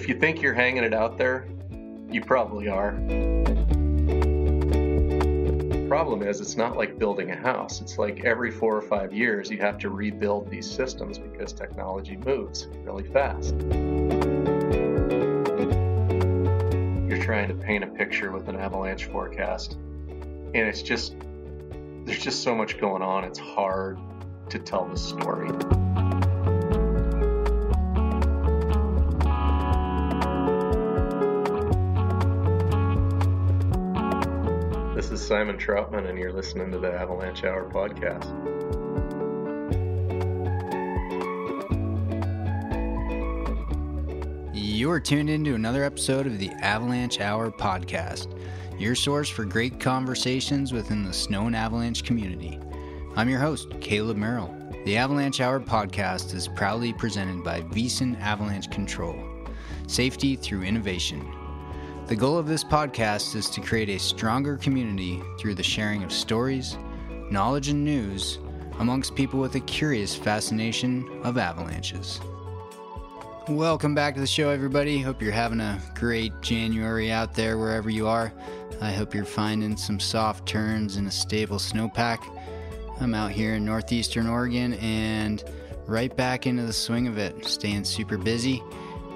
If you think you're hanging it out there, you probably are. The Problem is, it's not like building a house. It's like every four or five years you have to rebuild these systems because technology moves really fast. You're trying to paint a picture with an avalanche forecast, and it's just, there's just so much going on, it's hard to tell the story. Simon Trautman, and you're listening to the Avalanche Hour podcast. You're tuned into another episode of the Avalanche Hour podcast, your source for great conversations within the snow and avalanche community. I'm your host, Caleb Merrill. The Avalanche Hour podcast is proudly presented by Wyssen Avalanche Control safety through innovation. The goal of this podcast is to create a stronger community through the sharing of stories, knowledge, and news amongst people with a curious fascination of avalanches. Welcome back to the show, everybody. Hope you're having a great January out there wherever you are. I hope you're finding some soft turns and a stable snowpack. I'm out here in northeastern Oregon and right back into the swing of it, staying super busy.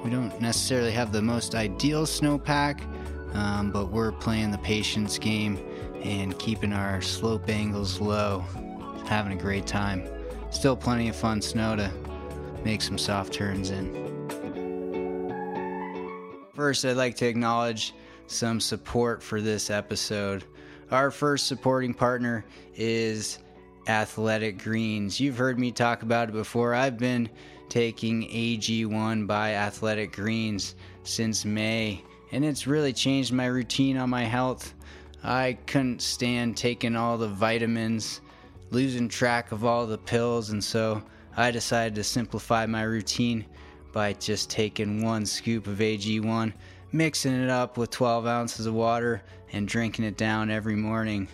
We don't necessarily have the most ideal snowpack, um, but we're playing the patience game and keeping our slope angles low, having a great time. Still plenty of fun snow to make some soft turns in. First, I'd like to acknowledge some support for this episode. Our first supporting partner is Athletic Greens. You've heard me talk about it before. I've been taking AG1 by Athletic Greens since May, and it's really changed my routine on my health. I couldn't stand taking all the vitamins, losing track of all the pills, and so I decided to simplify my routine by just taking one scoop of AG1, mixing it up with 12 ounces of water, and drinking it down every morning.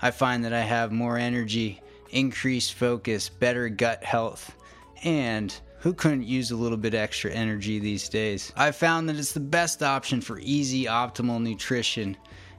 I find that I have more energy, increased focus, better gut health, and who couldn't use a little bit extra energy these days? I found that it's the best option for easy, optimal nutrition,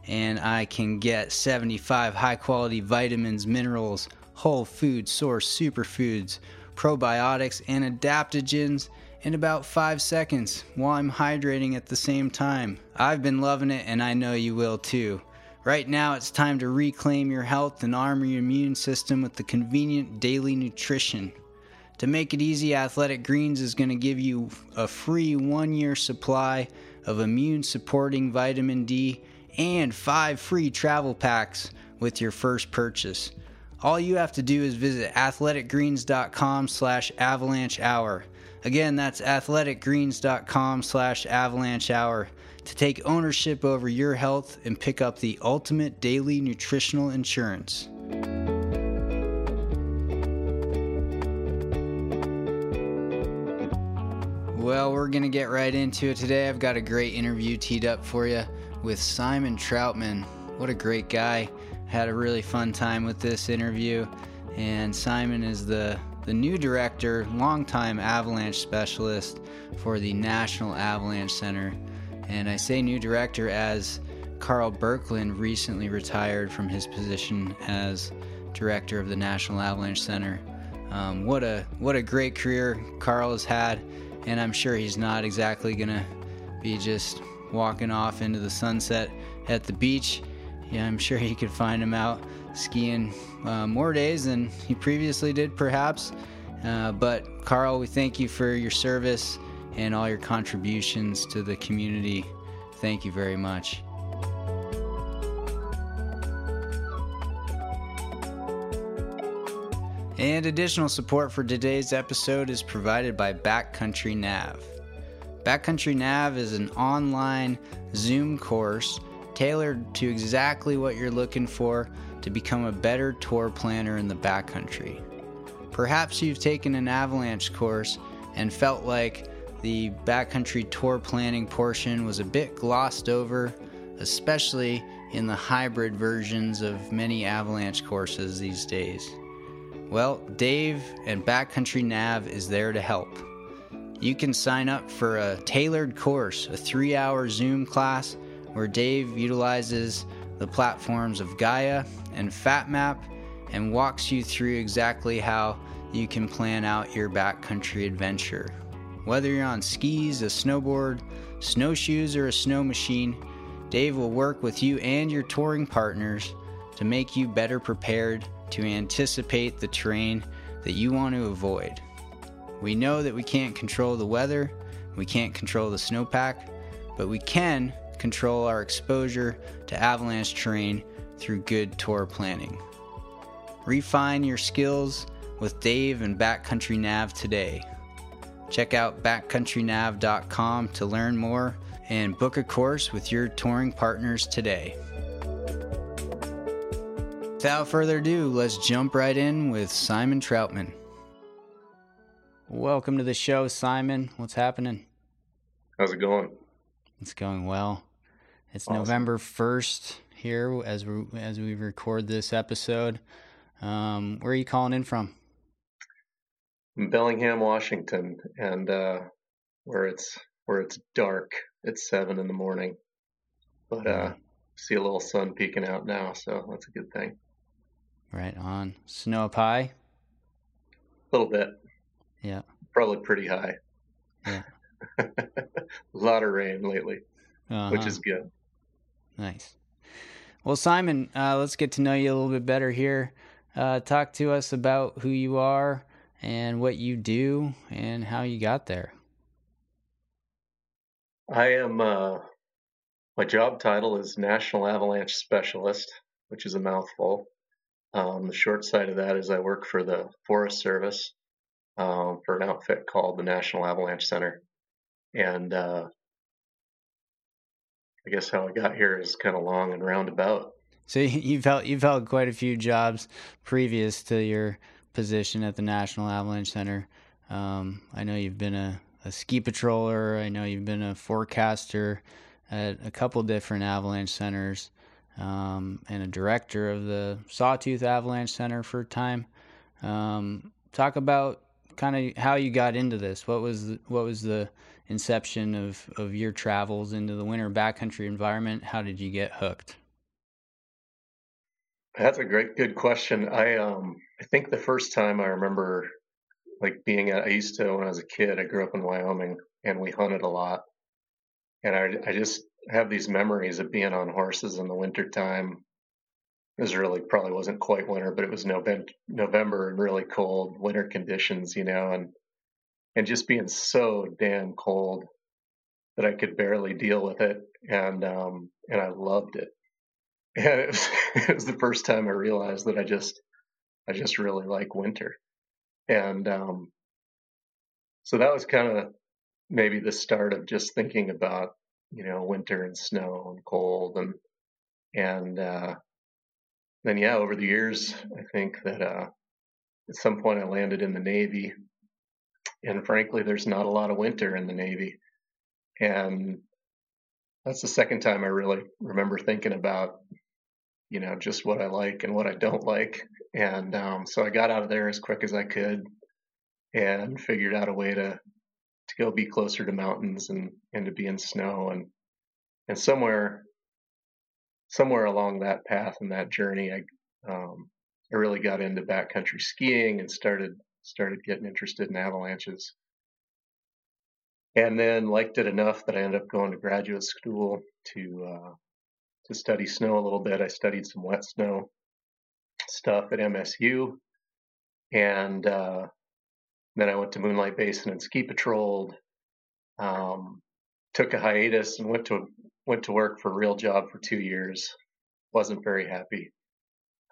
and I can get 75 high quality vitamins, minerals, whole food source superfoods, probiotics, and adaptogens in about 5 seconds while I'm hydrating at the same time. I've been loving it, and I know you will too. Right now, it's time to reclaim your health and armor your immune system with the convenient daily nutrition. To make it easy, Athletic Greens is going to give you a free one year supply of immune supporting vitamin D and five free travel packs with your first purchase. All you have to do is visit athleticgreens.com slash avalanche hour. Again, that's athleticgreens.com slash avalanche hour to take ownership over your health and pick up the ultimate daily nutritional insurance. Well, we're going to get right into it today. I've got a great interview teed up for you with Simon Trautman. What a great guy. Had a really fun time with this interview. And Simon is the, the new director, longtime avalanche specialist for the National Avalanche Center. And I say new director as Karl Birkeland recently retired from his position as director of the National Avalanche Center. Um, what a what a great career Karl has had, and I'm sure he's not exactly gonna be just walking off into the sunset at the beach. Yeah, I'm sure he could find him out skiing uh, more days than he previously did, perhaps. Uh, but Karl, we thank you for your service and all your contributions to the community. Thank you very much. And additional support for today's episode is provided by Backcountry Nav. Backcountry Nav is an online Zoom course tailored to exactly what you're looking for to become a better tour planner in the backcountry. Perhaps you've taken an avalanche course and felt like the backcountry tour planning portion was a bit glossed over, especially in the hybrid versions of many avalanche courses these days. Well, Dave and Backcountry Nav is there to help. you can sign up for a tailored course, a three hour Zoom class where Dave utilizes the platforms of Gaia and FatMap and walks you through exactly how you can plan out your backcountry adventure. Whether you're on skis, a snowboard, snowshoes, or a snow machine, Dave will work with you and your touring partners to make you better prepared to anticipate the terrain that you want to avoid. We know that we can't control the weather, we can't control the snowpack, but we can control our exposure to avalanche terrain through good tour planning. Refine your skills with Dave and Backcountry Nav today. Check out backcountrynav.com to learn more and book a course with your touring partners today. Without further ado, let's jump right in with Simon Trautman. Welcome to the show, Simon. What's happening? How's it going? It's going well. It's Awesome. November 1st here as we as we record this episode. Um, where are you calling in from? In Bellingham, Washington, and uh, where it's where it's dark. It's seven in the morning, but uh, see a little sun peeking out now, so that's a good thing. Right on. Snow up high? A little bit, Yeah. probably pretty high. Yeah. a lot of rain lately, which Uh-huh. is good. Nice. Well, Simon, uh, let's get to know you a little bit better here. Uh, talk to us about who you are and what you do and how you got there. I am. Uh, my job title is National Avalanche Specialist, which is a mouthful. Um, the short side of that is I work for the Forest Service um, for an outfit called the National Avalanche Center, and uh, I guess how I got here is kind of long and roundabout. So you've held you've held quite a few jobs previous to your position at the National Avalanche Center. Um, I know you've been a, a ski patroller. I know you've been a forecaster at a couple different avalanche centers, um, and a director of the Sawtooth Avalanche Center for a time. Um, talk about kind of how you got into this. What was the, what was the inception of, of your travels into the winter backcountry environment? How did you get hooked? That's a great, good question. I um, I think the first time I remember, like being at, I used to when I was a kid. I grew up in Wyoming, and we hunted a lot, and I, I just have these memories of being on horses in the wintertime. It was really probably wasn't quite winter, but it was November, November and really cold winter conditions, you know, and and just being so damn cold that I could barely deal with it, and um, and I loved it. And it was, it was the first time I realized that I just I just really like winter, and um, so that was kind of maybe the start of just thinking about you know winter and snow and cold and and uh, then yeah over the years I think that uh, at some point I landed in the Navy, and frankly there's not a lot of winter in the Navy, and that's the second time I really remember thinking about you know just what I like and what I don't like, and um, so I got out of there as quick as I could, and figured out a way to to go be closer to mountains and and to be in snow and and somewhere somewhere along that path and that journey I um, I really got into backcountry skiing and started started getting interested in avalanches and then liked it enough that I ended up going to graduate school to uh, to study snow a little bit. I studied some wet snow stuff at MSU, and uh, then I went to Moonlight Basin and ski patrolled. Um, took a hiatus and went to went to work for a real job for two years. wasn't very happy.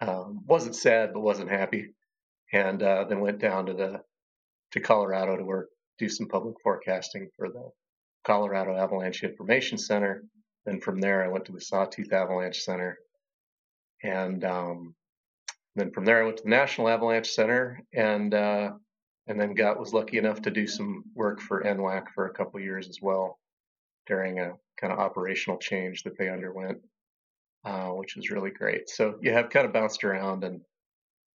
Um, wasn't sad, but wasn't happy. And uh, then went down to the to Colorado to work, do some public forecasting for the Colorado Avalanche Information Center. Then from there, I went to the Sawtooth Avalanche Center, and um, then from there, I went to the National Avalanche Center, and uh, and then got was lucky enough to do some work for NWAC for a couple years as well during a kind of operational change that they underwent, uh, which was really great. So you have kind of bounced around, and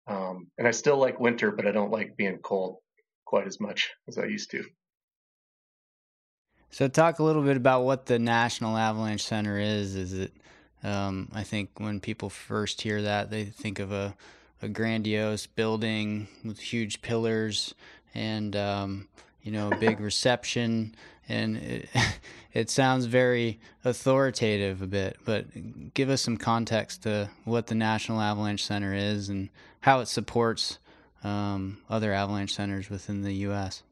um, and I still like winter, but I don't like being cold quite as much as I used to. So, talk a little bit about what the National Avalanche Center is. Is it, um, I think when people first hear that, they think of a, a grandiose building with huge pillars and, um, you know, a big reception. And it, it sounds very authoritative a bit, but give us some context to what the National Avalanche Center is and how it supports um, other avalanche centers within the U.S.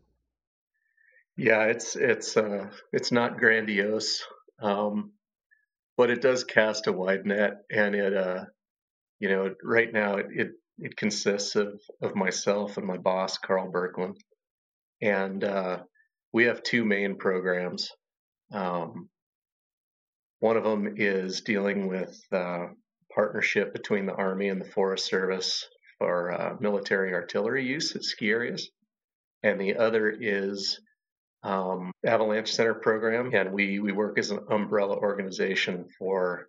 Yeah, it's it's uh, it's not grandiose, um, but it does cast a wide net, and it uh, you know right now it, it it consists of of myself and my boss Karl Birkeland, and uh, we have two main programs. Um, one of them is dealing with uh, partnership between the Army and the Forest Service for uh, military artillery use at ski areas, and the other is um, Avalanche Center program, and we we work as an umbrella organization for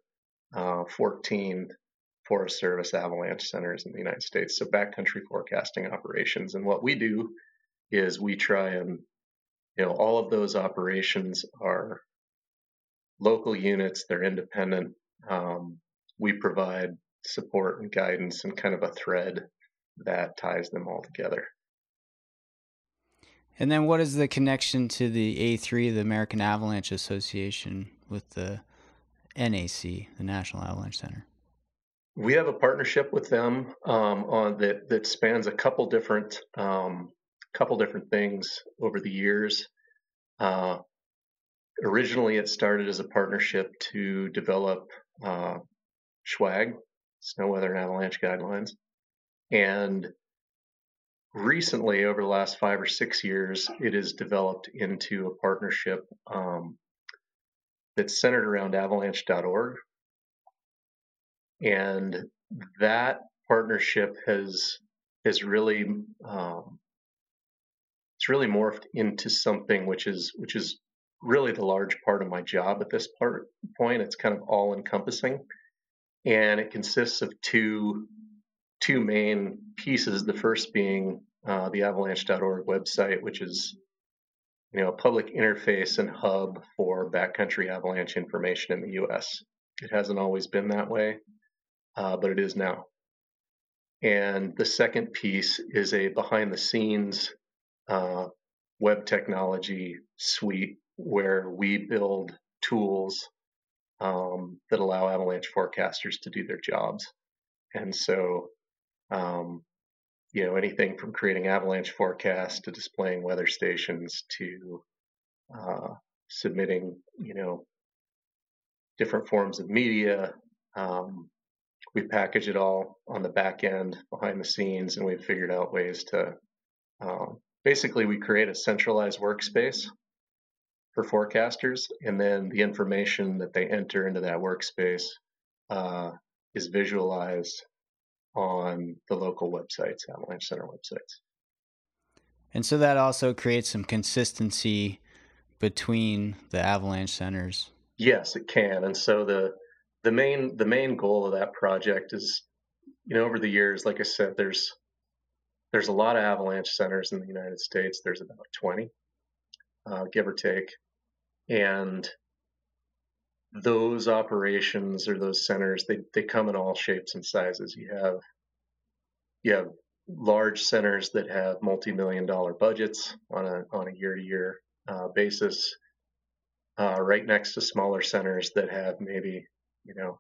uh, 14 Forest Service avalanche centers in the United States, so backcountry forecasting operations. And what we do is we try and you know all of those operations are local units; they're independent. Um, we provide support and guidance and kind of a thread that ties them all together. And then what is the connection to the A3, the American Avalanche Association, with the NAC, the National Avalanche Center? We have a partnership with them um, on that that spans a couple different um, couple different things over the years. Uh, originally, it started as a partnership to develop uh, SWAG, snow weather and avalanche guidelines, and recently, over the last five or six years, it has developed into a partnership um, that's centered around avalanche.org. And that partnership has has really um, it's really morphed into something which is which is really the large part of my job at this part point. It's kind of all encompassing, and it consists of two two main pieces. The first being uh, the avalanche.org website, which is you know a public interface and hub for backcountry avalanche information in the U.S. It hasn't always been that way, uh, but it is now. And the second piece is a behind the scenes uh, web technology suite where we build tools um, that allow avalanche forecasters to do their jobs. And so um, you know anything from creating avalanche forecasts to displaying weather stations to uh, submitting you know different forms of media um, we package it all on the back end behind the scenes and we've figured out ways to um, basically we create a centralized workspace for forecasters and then the information that they enter into that workspace uh, is visualized on the local websites, Avalanche Center websites. And so that also creates some consistency between the Avalanche centers. Yes, it can. And so the the main the main goal of that project is, you know, over the years, like I said, there's there's a lot of avalanche centers in the United States. There's about 20, uh, give or take, and those operations or those centers they, they come in all shapes and sizes you have you have large centers that have multi-million dollar budgets on a on a year-to-year uh, basis uh, right next to smaller centers that have maybe you know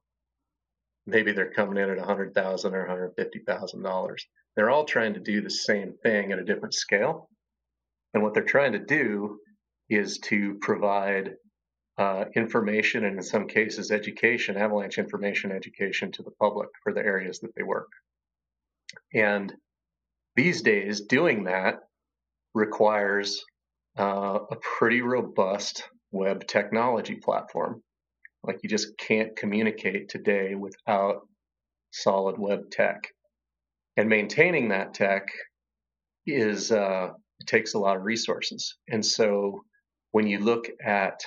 maybe they're coming in at a hundred thousand or hundred fifty thousand dollars they're all trying to do the same thing at a different scale and what they're trying to do is to provide uh, information and in some cases education, avalanche information education to the public for the areas that they work. And these days, doing that requires uh, a pretty robust web technology platform. Like you just can't communicate today without solid web tech. And maintaining that tech is uh, takes a lot of resources. And so when you look at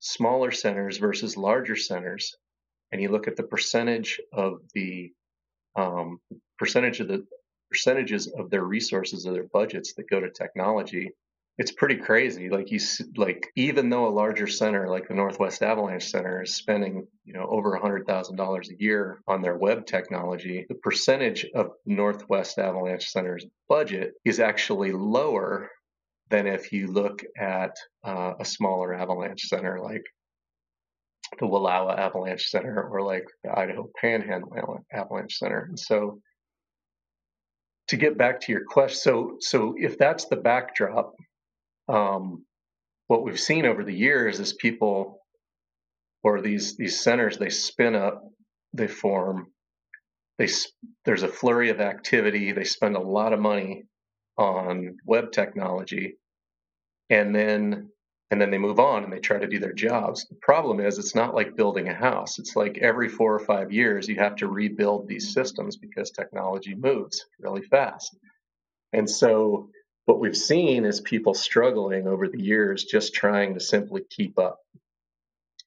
smaller centers versus larger centers, and you look at the percentage of the um, percentage of the percentages of their resources of their budgets that go to technology, it's pretty crazy. Like you, like even though a larger center like the Northwest Avalanche Center is spending, you know, over hundred thousand dollars a year on their web technology, the percentage of Northwest Avalanche Center's budget is actually lower than if you look at uh, a smaller avalanche center like the Wallowa Avalanche Center or like the Idaho Panhandle Avalanche Center. And so to get back to your question, so so if that's the backdrop, um, what we've seen over the years is people or these these centers they spin up, they form, they there's a flurry of activity, they spend a lot of money on web technology, and then and then they move on and they try to do their jobs. The problem is it's not like building a house. It's like every four or five years you have to rebuild these systems because technology moves really fast. And so what we've seen is people struggling over the years just trying to simply keep up.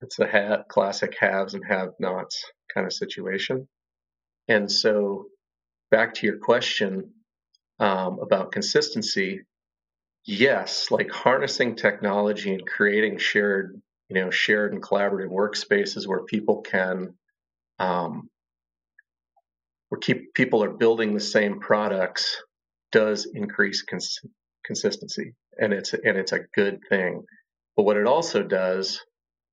It's the ha- classic haves and have nots kind of situation. And so back to your question um, about consistency, yes, like harnessing technology and creating shared, you know, shared and collaborative workspaces where people can, um, where keep, people are building the same products does increase cons- consistency, and it's and it's a good thing. But what it also does,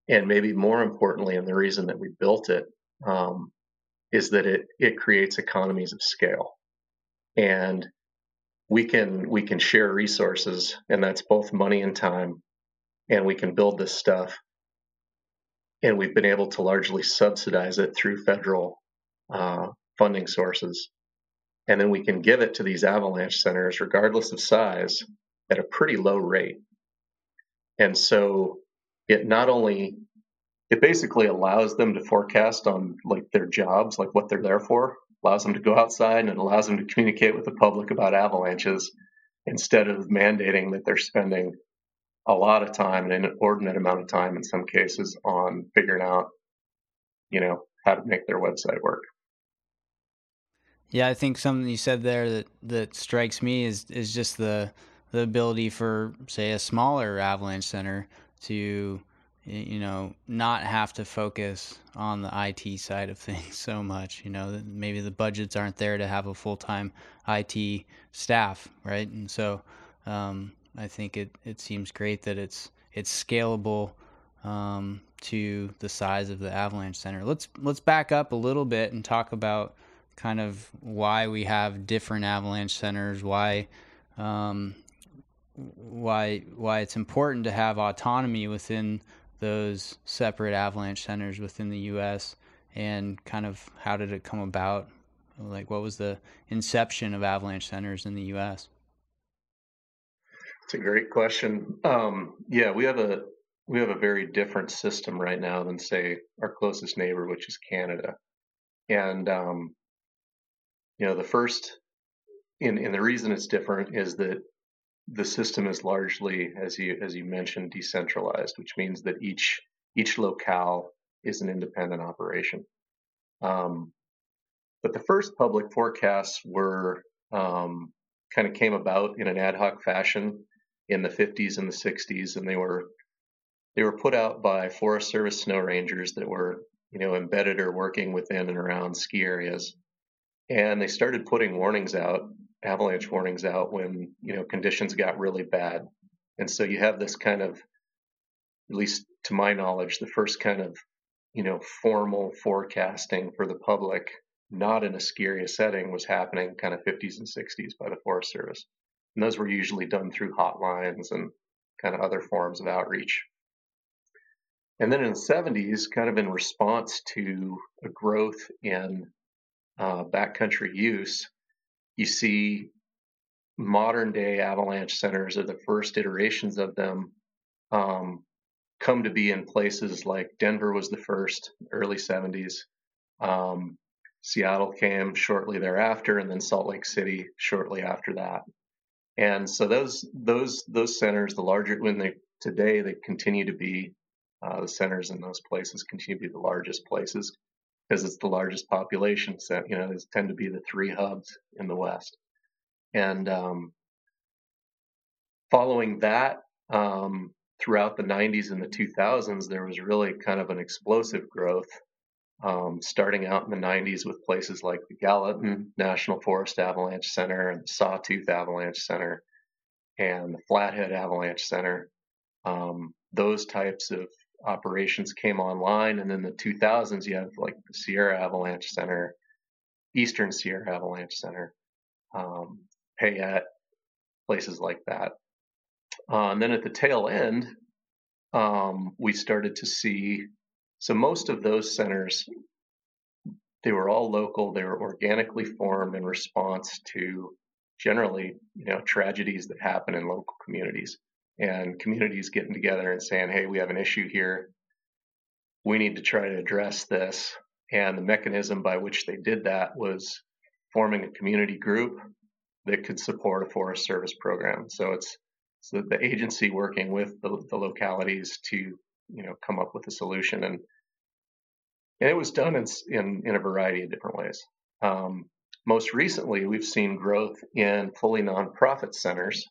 and maybe more importantly, and the reason that we built it, um, is that it it creates economies of scale, and we can we can share resources and that's both money and time and we can build this stuff. And we've been able to largely subsidize it through federal uh, funding sources and then we can give it to these avalanche centers regardless of size at a pretty low rate and so it not only it basically allows them to forecast on like their jobs like what they're there for allows them to go outside and it allows them to communicate with the public about avalanches instead of mandating that they're spending a lot of time and an inordinate amount of time in some cases on figuring out, you know, how to make their website work. Yeah, I think something you said there that, that strikes me is is just the the ability for say a smaller avalanche center to you know, not have to focus on the IT side of things so much. You know, maybe the budgets aren't there to have a full time IT staff, right? And so um, I think it, it seems great that it's it's scalable um, to the size of the Avalanche Center. Let's let's back up a little bit and talk about kind of why we have different Avalanche centers, why um, why why it's important to have autonomy within those separate avalanche centers within the U.S. and kind of how did it come about? Like, what was the inception of avalanche centers in the U.S.? It's a great question. Um, yeah, we have a we have a very different system right now than say our closest neighbor, which is Canada. And um, you know, the first, and, and the reason it's different is that the system is largely, as you as you mentioned, decentralized, which means that each each locale is an independent operation. Um, but the first public forecasts were um, kind of came about in an ad hoc fashion in the 50s and the 60s, and they were they were put out by Forest Service snow rangers that were you know embedded or working within and around ski areas, and they started putting warnings out avalanche warnings out when you know conditions got really bad. And so you have this kind of at least to my knowledge the first kind of you know formal forecasting for the public not in a area setting was happening kind of 50s and 60s by the forest service. And those were usually done through hotlines and kind of other forms of outreach. And then in the 70s kind of in response to a growth in uh, backcountry use you see modern day avalanche centers or the first iterations of them um, come to be in places like Denver was the first, early 70s. Um, Seattle came shortly thereafter, and then Salt Lake City shortly after that. And so those those those centers, the larger when they today they continue to be uh, the centers in those places continue to be the largest places because it's the largest population set. You know, these tend to be the three hubs in the West. And um, following that, um, throughout the 90s and the 2000s, there was really kind of an explosive growth. Um, starting out in the 90s with places like the Gallatin National Forest Avalanche Center and the Sawtooth Avalanche Center and the Flathead Avalanche Center. Um, those types of operations came online. And then the 2000s, you have like the Sierra Avalanche Center, Eastern Sierra Avalanche Center, um, Payette, places like that. Uh, and then at the tail end, um, we started to see so most of those centers they were all local they were organically formed in response to generally you know tragedies that happen in local communities and communities getting together and saying hey we have an issue here. We need to try to address this. And the mechanism by which they did that was forming a community group that could support a forest service program. So it's so the agency working with the, the localities to you know come up with a solution. And and it was done in in, in a variety of different ways. Um, most recently, we've seen growth in fully nonprofit centers,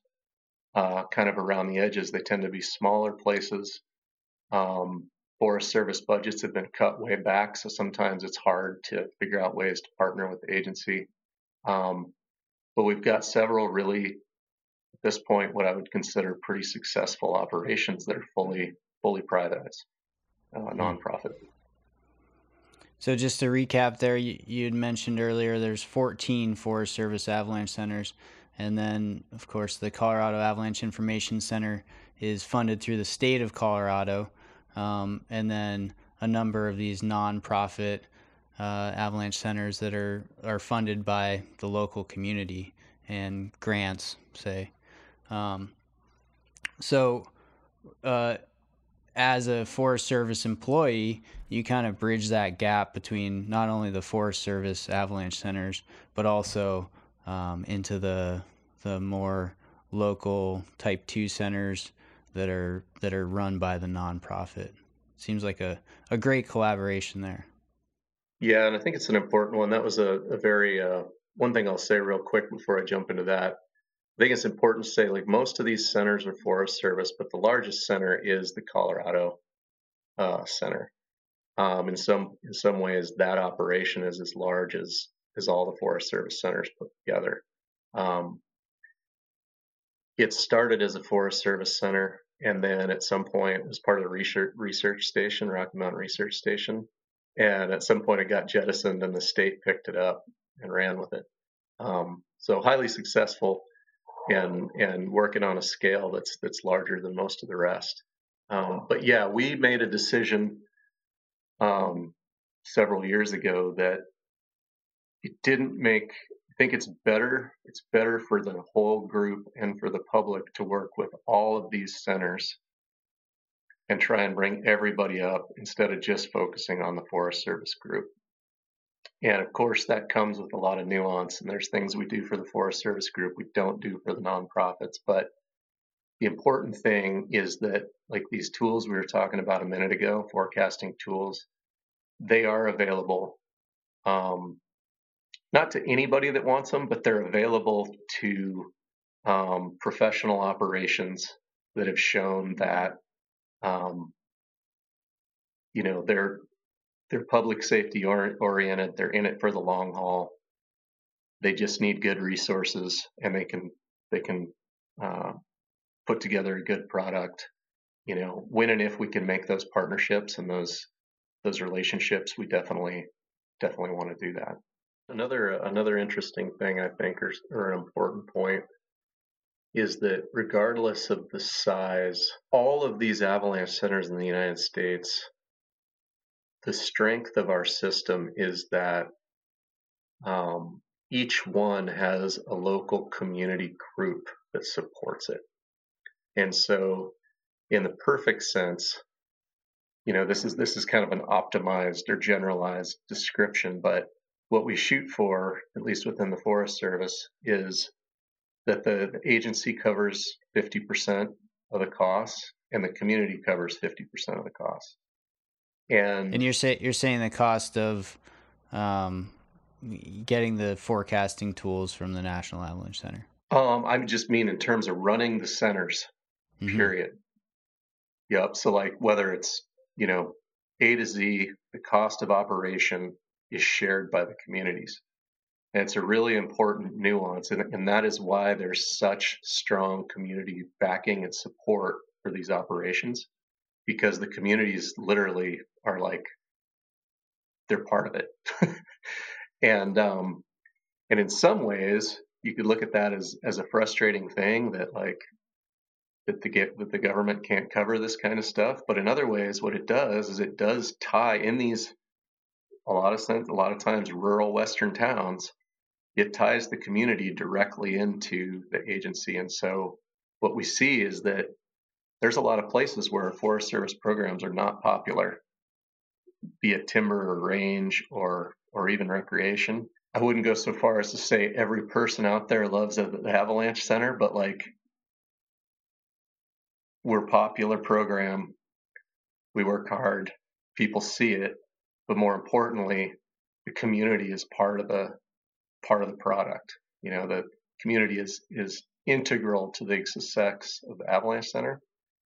uh, kind of around the edges. They tend to be smaller places. Um, Forest Service budgets have been cut way back, so sometimes it's hard to figure out ways to partner with the agency. Um, but we've got several really at this point what I would consider pretty successful operations that are fully fully private, uh, hmm. nonprofit. So just to recap, there you, you had mentioned earlier, there's 14 Forest Service avalanche centers, and then of course the Colorado Avalanche Information Center is funded through the state of Colorado, um, and then a number of these nonprofit uh, avalanche centers that are are funded by the local community and grants, say. Um, so, uh, as a Forest Service employee, you kind of bridge that gap between not only the Forest Service avalanche centers, but also um, into the the more local Type Two centers that are that are run by the nonprofit. Seems like a, a great collaboration there. Yeah, and I think it's an important one. That was a, a very uh, one thing I'll say real quick before I jump into that I think it's important to say like most of these centers are Forest Service, but the largest center is the Colorado uh, Center. Um, in some in some ways, that operation is as large as as all the Forest Service centers put together. Um, it started as a Forest Service center, and then at some point was part of the research research station, Rocky Mountain Research Station, and at some point it got jettisoned, and the state picked it up and ran with it. Um, so highly successful and and working on a scale that's that's larger than most of the rest. Um, but yeah, we made a decision um, several years ago that it didn't make. I think it's better. It's better for the whole group and for the public to work with all of these centers and try and bring everybody up instead of just focusing on the Forest Service group. And of course, that comes with a lot of nuance. And there's things we do for the Forest Service Group we don't do for the nonprofits. But the important thing is that, like these tools we were talking about a minute ago, forecasting tools, they are available. Um, not to anybody that wants them, but they're available to um, professional operations that have shown that um, you know they're they're public safety oriented. They're in it for the long haul. They just need good resources, and they can they can uh, put together a good product. You know, when and if we can make those partnerships and those those relationships, we definitely definitely want to do that. Another another interesting thing I think, or, or an important point, is that regardless of the size, all of these avalanche centers in the United States the strength of our system is that um, each one has a local community group that supports it. And so, in the perfect sense, you know, this is this is kind of an optimized or generalized description, but what we shoot for, at least within the Forest Service, is that the, the agency covers 50% of the costs and the community covers 50% of the costs. And and you're say you're saying the cost of um, getting the forecasting tools from the National Avalanche Center. Um, I just mean in terms of running the centers, mm-hmm. period. Yep. So like whether it's you know A to Z, the cost of operation is shared by the communities. And it's a really important nuance, and, and that is why there's such strong community backing and support for these operations, because the communities literally are like they're part of it. and um, and in some ways, you could look at that as as a frustrating thing that like that the get that the government can't cover this kind of stuff. But in other ways, what it does is it does tie in these a lot of sense a lot of times rural western towns. It ties the community directly into the agency, and so what we see is that there's a lot of places where Forest Service programs are not popular be it timber or range or or even recreation. I wouldn't go so far as to say every person out there loves the Avalanche Center, but like we're popular program. We work hard. People see it, but more importantly, the community is part of the part of the product. You know, the community is is integral to the success of the Avalanche Center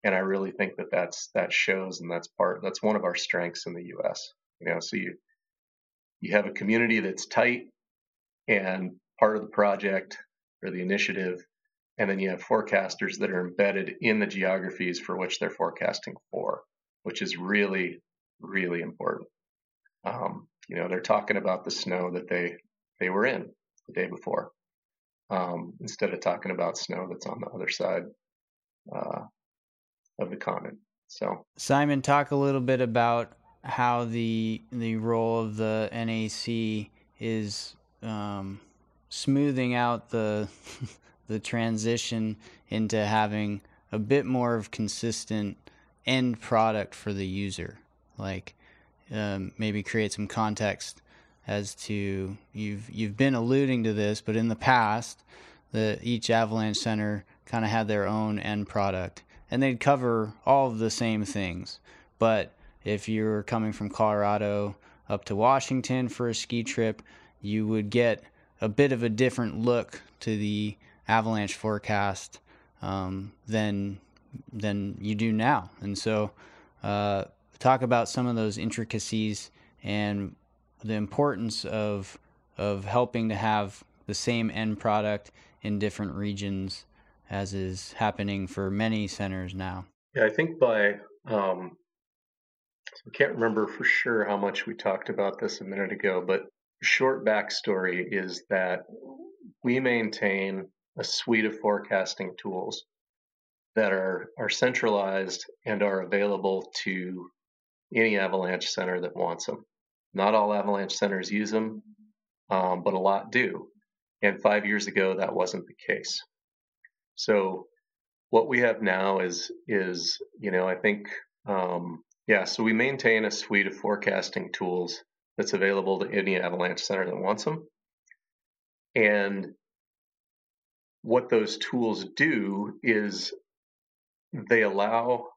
and I really think that that's that shows, and that's part that's one of our strengths in the U.S. You know, so you you have a community that's tight and part of the project or the initiative, and then you have forecasters that are embedded in the geographies for which they're forecasting for, which is really really important. Um, you know, they're talking about the snow that they they were in the day before, um, instead of talking about snow that's on the other side. Uh, of the continent. So, Simon, talk a little bit about how the the role of the NAC is um, smoothing out the the transition into having a bit more of consistent end product for the user. Like um, maybe create some context as to you've you've been alluding to this, but in the past, the each Avalanche Center kind of had their own end product and they'd cover all of the same things. But if you're coming from Colorado up to Washington for a ski trip, you would get a bit of a different look to the avalanche forecast um, than than you do now. And so, uh, talk about some of those intricacies and the importance of of helping to have the same end product in different regions as is happening for many centers now. Yeah, I think by um, I can't remember for sure how much we talked about this a minute ago, but short backstory is that we maintain a suite of forecasting tools that are are centralized and are available to any avalanche center that wants them. Not all avalanche centers use them, um, but a lot do. And five years ago, that wasn't the case. So what we have now is is you know I think um, yeah. So we maintain a suite of forecasting tools that's available to any avalanche center that wants them, and what those tools do is they allow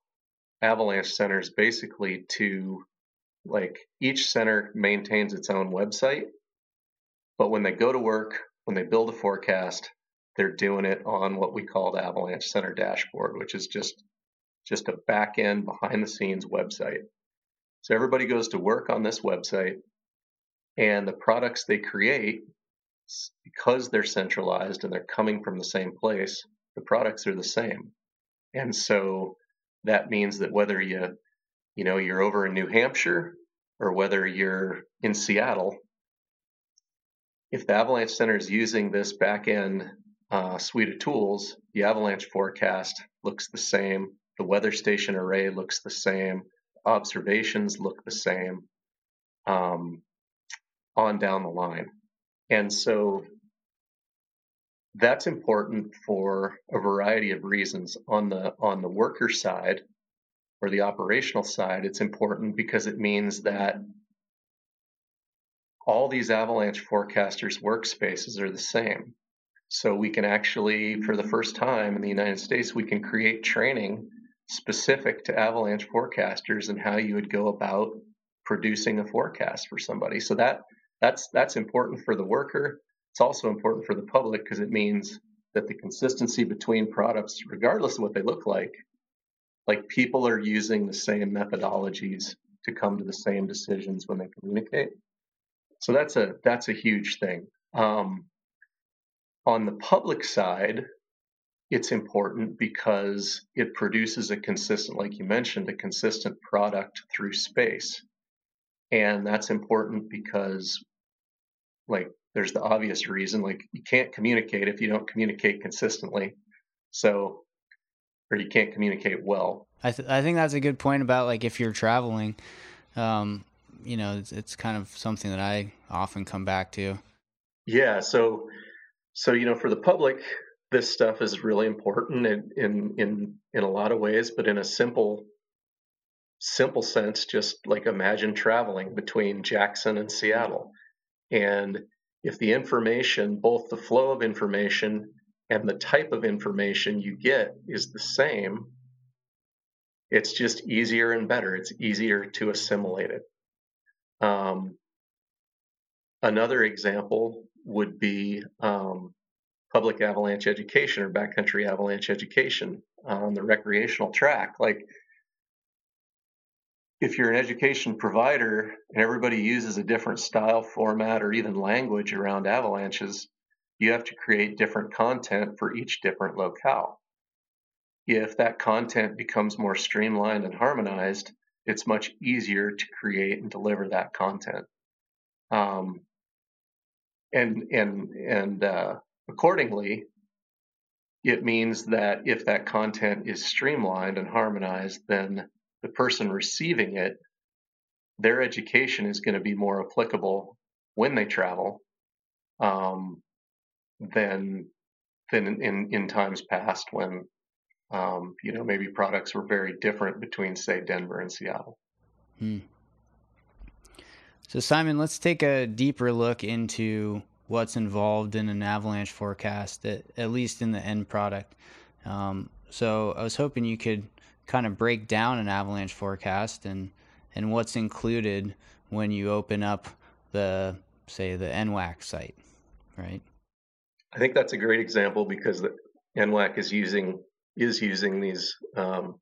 avalanche centers basically to like each center maintains its own website but when they go to work when they build a forecast they're doing it on what we call the Avalanche Center dashboard, which is just just a back end behind the scenes website. So everybody goes to work on this website and the products they create because they're centralized and they're coming from the same place, the products are the same. And so that means that whether you you know you're over in New Hampshire or whether you're in Seattle, if the Avalanche Center is using this back end uh, suite of tools, the avalanche forecast looks the same, the weather station array looks the same, observations look the same, um, on down the line. And so that's important for a variety of reasons. On the on the worker side or the operational side, it's important because it means that all these avalanche forecasters workspaces are the same. So we can actually, for the first time in the United States, we can create training specific to avalanche forecasters and how you would go about producing a forecast for somebody. So that that's that's important for the worker. It's also important for the public because it means that the consistency between products, regardless of what they look like, like people are using the same methodologies to come to the same decisions when they communicate. So that's a that's a huge thing. Um, on the public side, it's important because it produces a consistent, like you mentioned, a consistent product through space. And that's important because, like, there's the obvious reason, like, you can't communicate if you don't communicate consistently. So, or you can't communicate well. I, th- I think that's a good point about, like, if you're traveling, um, you know, it's, it's kind of something that I often come back to. Yeah. So, so, you know, for the public, this stuff is really important in, in in in a lot of ways, but in a simple simple sense, just like imagine traveling between Jackson and Seattle. And if the information, both the flow of information and the type of information you get is the same, it's just easier and better. It's easier to assimilate it. Um, another example would be um, public avalanche education or backcountry avalanche education on the recreational track. Like, if you're an education provider and everybody uses a different style, format, or even language around avalanches, you have to create different content for each different locale. If that content becomes more streamlined and harmonized, it's much easier to create and deliver that content. Um, and and and uh, Accordingly, it means that if that content is streamlined and harmonized, then the person receiving it, their education is going to be more applicable when they travel um, than than in, in times past when um, you know maybe products were very different between say Denver and Seattle. Hmm. So Simon, let's take a deeper look into what's involved in an avalanche forecast, at, at least in the end product. Um, so I was hoping you could kind of break down an avalanche forecast and and what's included when you open up the say the NWAC site, right? I think that's a great example because the NWAC is using is using these um,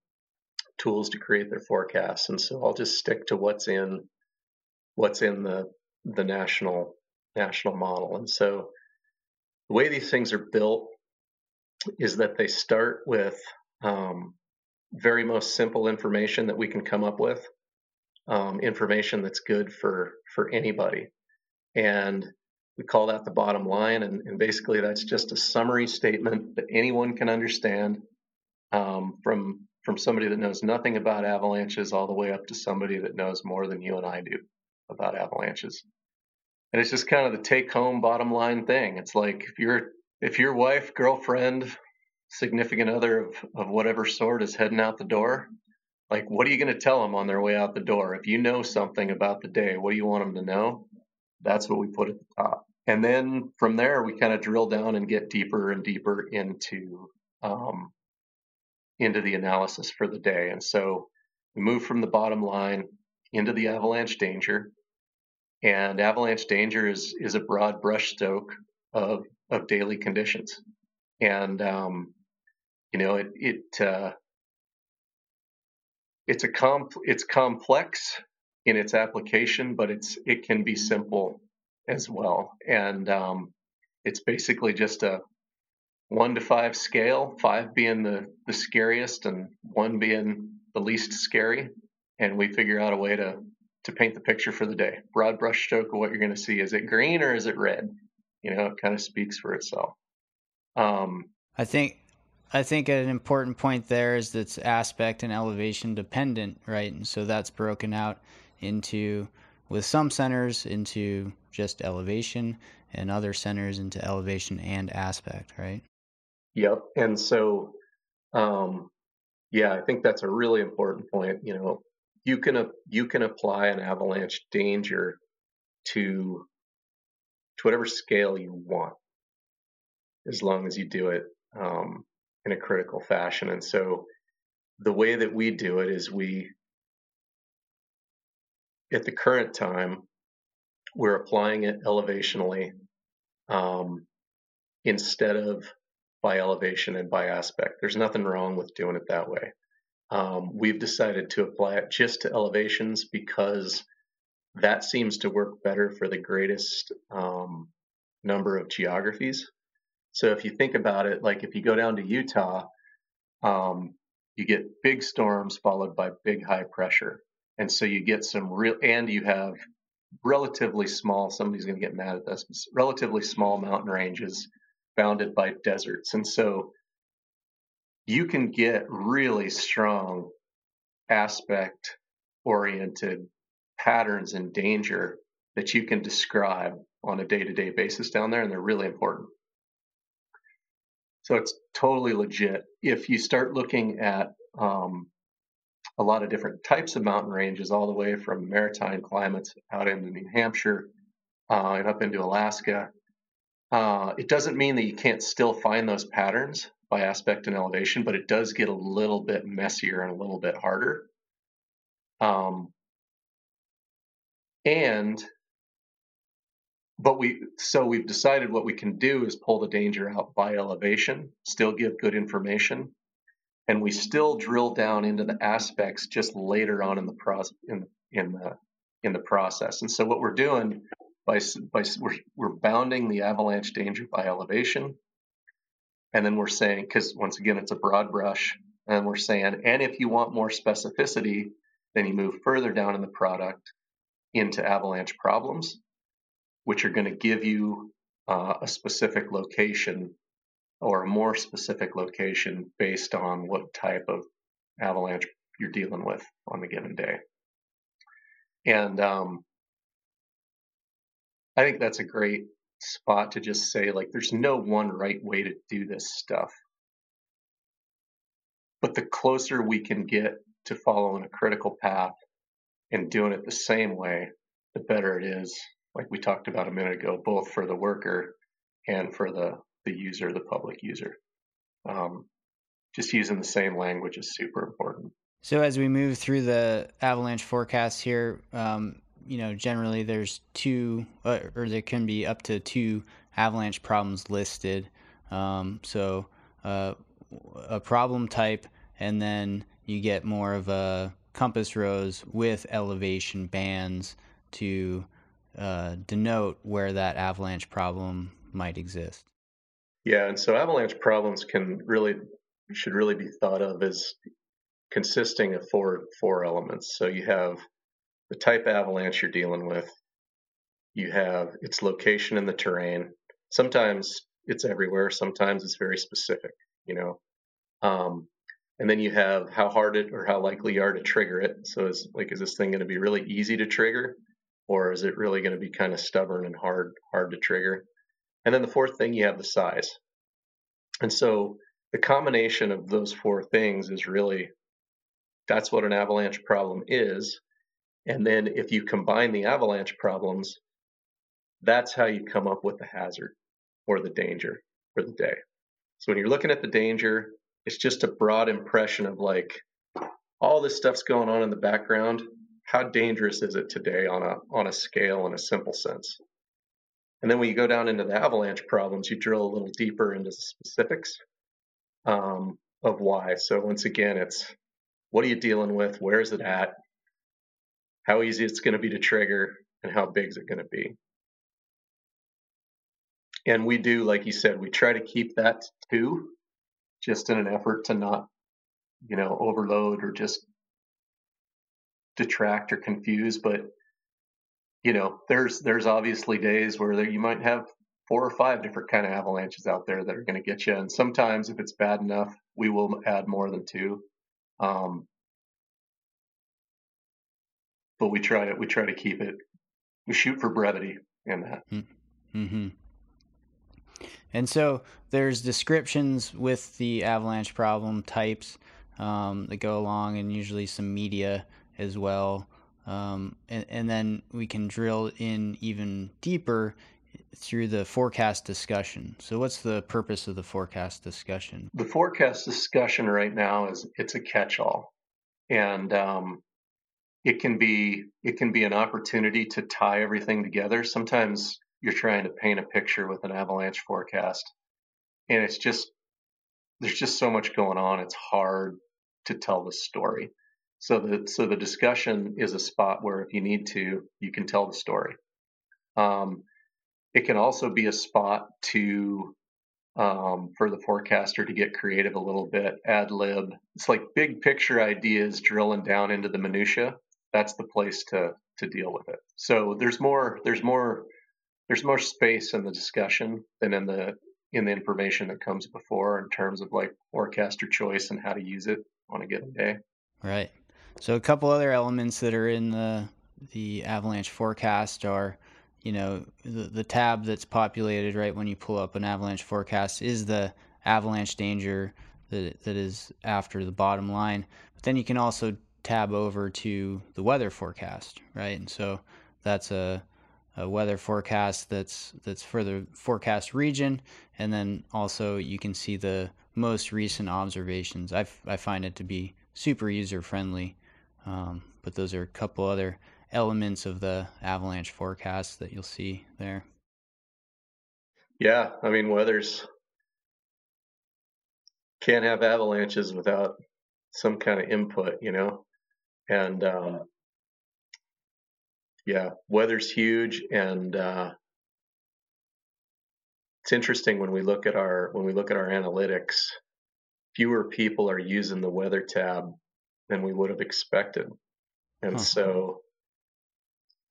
tools to create their forecasts, and so I'll just stick to what's in what's in the the national national model. And so the way these things are built is that they start with um, very most simple information that we can come up with, um, information that's good for for anybody, and we call that the bottom line. And, and basically, that's just a summary statement that anyone can understand um, from from somebody that knows nothing about avalanches all the way up to somebody that knows more than you and I do about avalanches. And it's just kind of the take home bottom line thing. It's like if your if your wife girlfriend significant other of, of whatever sort is heading out the door like what are you going to tell them on their way out the door? If you know something about the day what do you want them to know? That's what we put at the top. And then from there we kind of drill down and get deeper and deeper into um, into the analysis for the day. And so we move from the bottom line into the avalanche danger and avalanche danger is is a broad brushstroke of of daily conditions, and um, you know it it uh, it's a comp it's complex in its application, but it's it can be simple as well, and um, it's basically just a one to five scale, five being the the scariest and one being the least scary, and we figure out a way to to paint the picture for the day. Broad brush stroke of what you're going to see. Is it green or is it red? You know, it kind of speaks for itself. Um, I think I think an important point there is that's aspect and elevation dependent, right? And so that's broken out into with some centers into just elevation and other centers into elevation and aspect, right? Yep. And so um, yeah, I think that's a really important point. You know, you can you can apply an avalanche danger to to whatever scale you want, as long as you do it um, in a critical fashion. And so, the way that we do it is we, at the current time, we're applying it elevationally um, instead of by elevation and by aspect. There's nothing wrong with doing it that way. Um, we've decided to apply it just to elevations because that seems to work better for the greatest um, number of geographies. So if you think about it, like if you go down to Utah, um, you get big storms followed by big high pressure. And so you get some real, and you have relatively small, somebody's going to get mad at this, relatively small mountain ranges bounded by deserts. And so you can get really strong aspect oriented patterns and danger that you can describe on a day to day basis down there, and they're really important. So it's totally legit. If you start looking at um, a lot of different types of mountain ranges, all the way from maritime climates out into New Hampshire uh, and up into Alaska, uh, it doesn't mean that you can't still find those patterns by aspect and elevation, but it does get a little bit messier and a little bit harder. Um, and but we so we've decided what we can do is pull the danger out by elevation, still give good information, and we still drill down into the aspects just later on in the process in in the in the process. And so what we're doing by by we're, we're bounding the avalanche danger by elevation, and then we're saying because once again it's a broad brush, and we're saying and if you want more specificity, then you move further down in the product into avalanche problems, which are going to give you uh, a specific location or a more specific location based on what type of avalanche you're dealing with on a given day. And um, I think that's a great spot to just say, like, there's no one right way to do this stuff. But the closer we can get to following a critical path and doing it the same way, the better it is, like we talked about a minute ago, both for the worker and for the, the user, the public user. Um, just using the same language is super important. So as we move through the avalanche forecast here, um, you know, generally there's two, uh, or there can be up to two avalanche problems listed. Um, so uh, a problem type, and then you get more of a compass rose with elevation bands to uh, denote where that avalanche problem might exist. Yeah, and so avalanche problems can really should really be thought of as consisting of four four elements. So you have the type avalanche you're dealing with, you have its location in the terrain. Sometimes it's everywhere, sometimes it's very specific, you know. Um, and then you have how hard it or how likely you are to trigger it. So it's like, is this thing going to be really easy to trigger, or is it really going to be kind of stubborn and hard hard to trigger? And then the fourth thing, you have the size. And so the combination of those four things is really that's what an avalanche problem is. And then if you combine the avalanche problems, that's how you come up with the hazard or the danger for the day. So when you're looking at the danger, it's just a broad impression of like all this stuff's going on in the background. How dangerous is it today on a on a scale in a simple sense? And then when you go down into the avalanche problems, you drill a little deeper into the specifics um, of why. So once again, it's what are you dealing with? Where is it at? How easy it's going to be to trigger, and how big is it going to be? And we do, like you said, we try to keep that two, just in an effort to not, you know, overload or just detract or confuse. But you know, there's there's obviously days where there, you might have four or five different kind of avalanches out there that are going to get you. And sometimes, if it's bad enough, we will add more than two. Um, but we try to we try to keep it. We shoot for brevity in that. Mm-hmm. And so there's descriptions with the avalanche problem types um, that go along, and usually some media as well. Um, and, and then we can drill in even deeper through the forecast discussion. So, what's the purpose of the forecast discussion? The forecast discussion right now is it's a catch-all, and um, it can be it can be an opportunity to tie everything together. Sometimes you're trying to paint a picture with an avalanche forecast, and it's just there's just so much going on. It's hard to tell the story. So the so the discussion is a spot where if you need to, you can tell the story. Um, it can also be a spot to um, for the forecaster to get creative a little bit, ad lib. It's like big picture ideas drilling down into the minutia. That's the place to to deal with it. So there's more there's more there's more space in the discussion than in the in the information that comes before in terms of like forecaster choice and how to use it on a given day. Right. So a couple other elements that are in the the avalanche forecast are you know the, the tab that's populated right when you pull up an avalanche forecast is the avalanche danger that, that is after the bottom line but then you can also tab over to the weather forecast right? And so that's a, a weather forecast that's that's for the forecast region. And then also you can see the most recent observations. I I find it to be super user friendly um, but those are a couple other elements of the avalanche forecast that you'll see there. Yeah, I mean, weather's can't have avalanches without some kind of input, you know, and um, yeah, weather's huge, and uh, it's interesting when we look at our when we look at our analytics. Fewer people are using the weather tab than we would have expected, and huh. so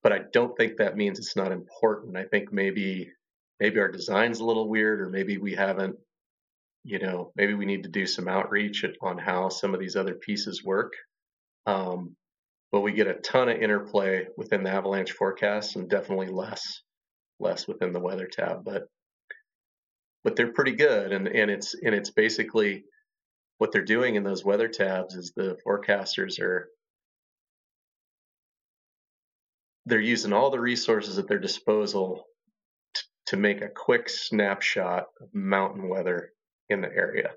but I don't think that means it's not important. I think maybe maybe our design's a little weird, or maybe we haven't, you know, maybe we need to do some outreach on how some of these other pieces work. Um, but we get a ton of interplay within the avalanche forecast, and definitely less less within the weather tab. But but they're pretty good, and and it's and it's basically what they're doing in those weather tabs is the forecasters are they're using all the resources at their disposal t- to make a quick snapshot of mountain weather in the area,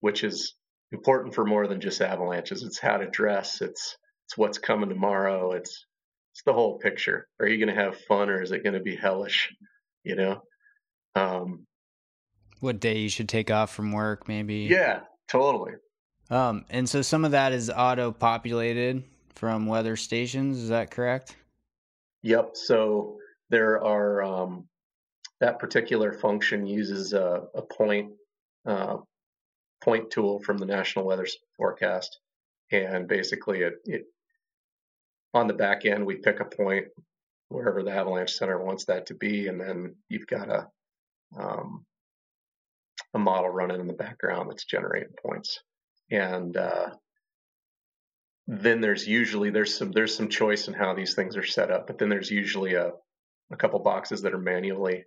which is important for more than just avalanches. It's how to dress. It's it's what's coming tomorrow. It's it's the whole picture. Are you going to have fun or is it going to be hellish? You know. Um, what day you should take off from work, maybe. Yeah, totally. Um, and so some of that is auto populated from weather stations. Is that correct? Yep. So there are um, that particular function uses a, a point uh, point tool from the National Weather Forecast, and basically it, it on the back end we pick a point wherever the avalanche center wants that to be, and then you've got a um, a model running in the background that's generating points. And uh, then there's usually there's some there's some choice in how these things are set up, but then there's usually a a couple boxes that are manually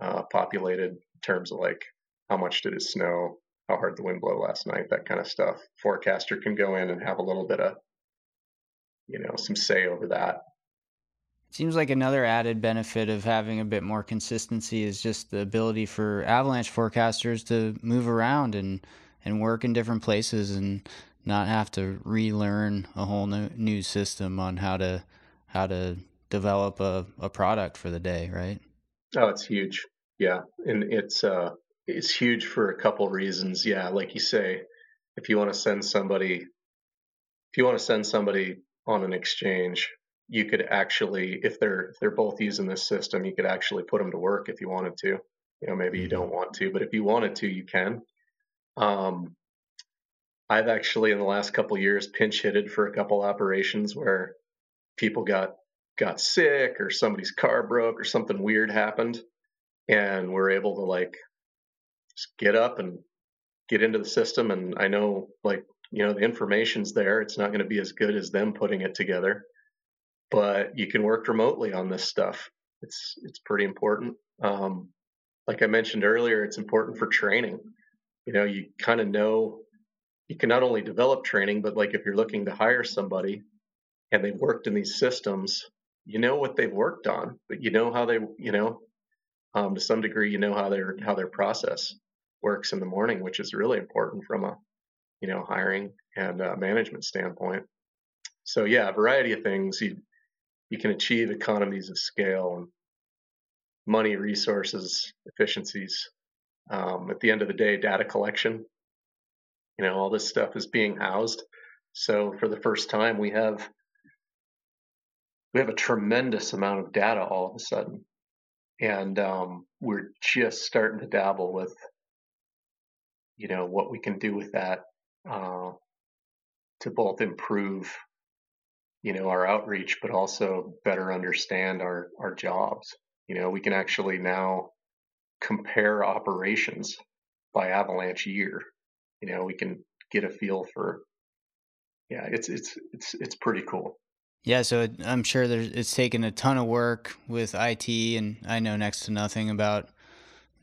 uh, populated in terms of like how much did it snow, how hard the wind blow last night, that kind of stuff. Forecaster can go in and have a little bit of you know some say over that. Seems like another added benefit of having a bit more consistency is just the ability for avalanche forecasters to move around and and work in different places and not have to relearn a whole new, new system on how to how to develop a, a product for the day, right? Oh, it's huge. Yeah. And it's uh it's huge for a couple reasons. Yeah, like you say, if you want to send somebody if you want to send somebody on an exchange, you could actually if they're if they're both using this system, you could actually put them to work if you wanted to. You know, maybe you mm-hmm. don't want to, but if you wanted to, you can. Um, I've actually in the last couple years pinch hitted for a couple operations where people got got sick or somebody's car broke or something weird happened and we're able to like get up and get into the system. And I know like you know the information's there. It's not going to be as good as them putting it together but you can work remotely on this stuff. It's it's pretty important. Um, like I mentioned earlier it's important for training. You know you kind of know you can not only develop training, but like if you're looking to hire somebody and they've worked in these systems, you know what they've worked on, but you know how they, you know, um, to some degree, you know how their how their process works in the morning, which is really important from a, you know, hiring and uh, management standpoint. So yeah, a variety of things you you can achieve economies of scale and money, resources, efficiencies Um, at the end of the day, data collection, you know, all this stuff is being housed. So for the first time, we have we have a tremendous amount of data all of a sudden, and um, we're just starting to dabble with, you know, what we can do with that uh, to both improve, you know, our outreach, but also better understand our our jobs. You know, we can actually now compare operations by avalanche year. You know, we can get a feel for. Yeah, it's it's it's it's pretty cool. Yeah, so I'm sure there's, it's taken a ton of work with IT, and I know next to nothing about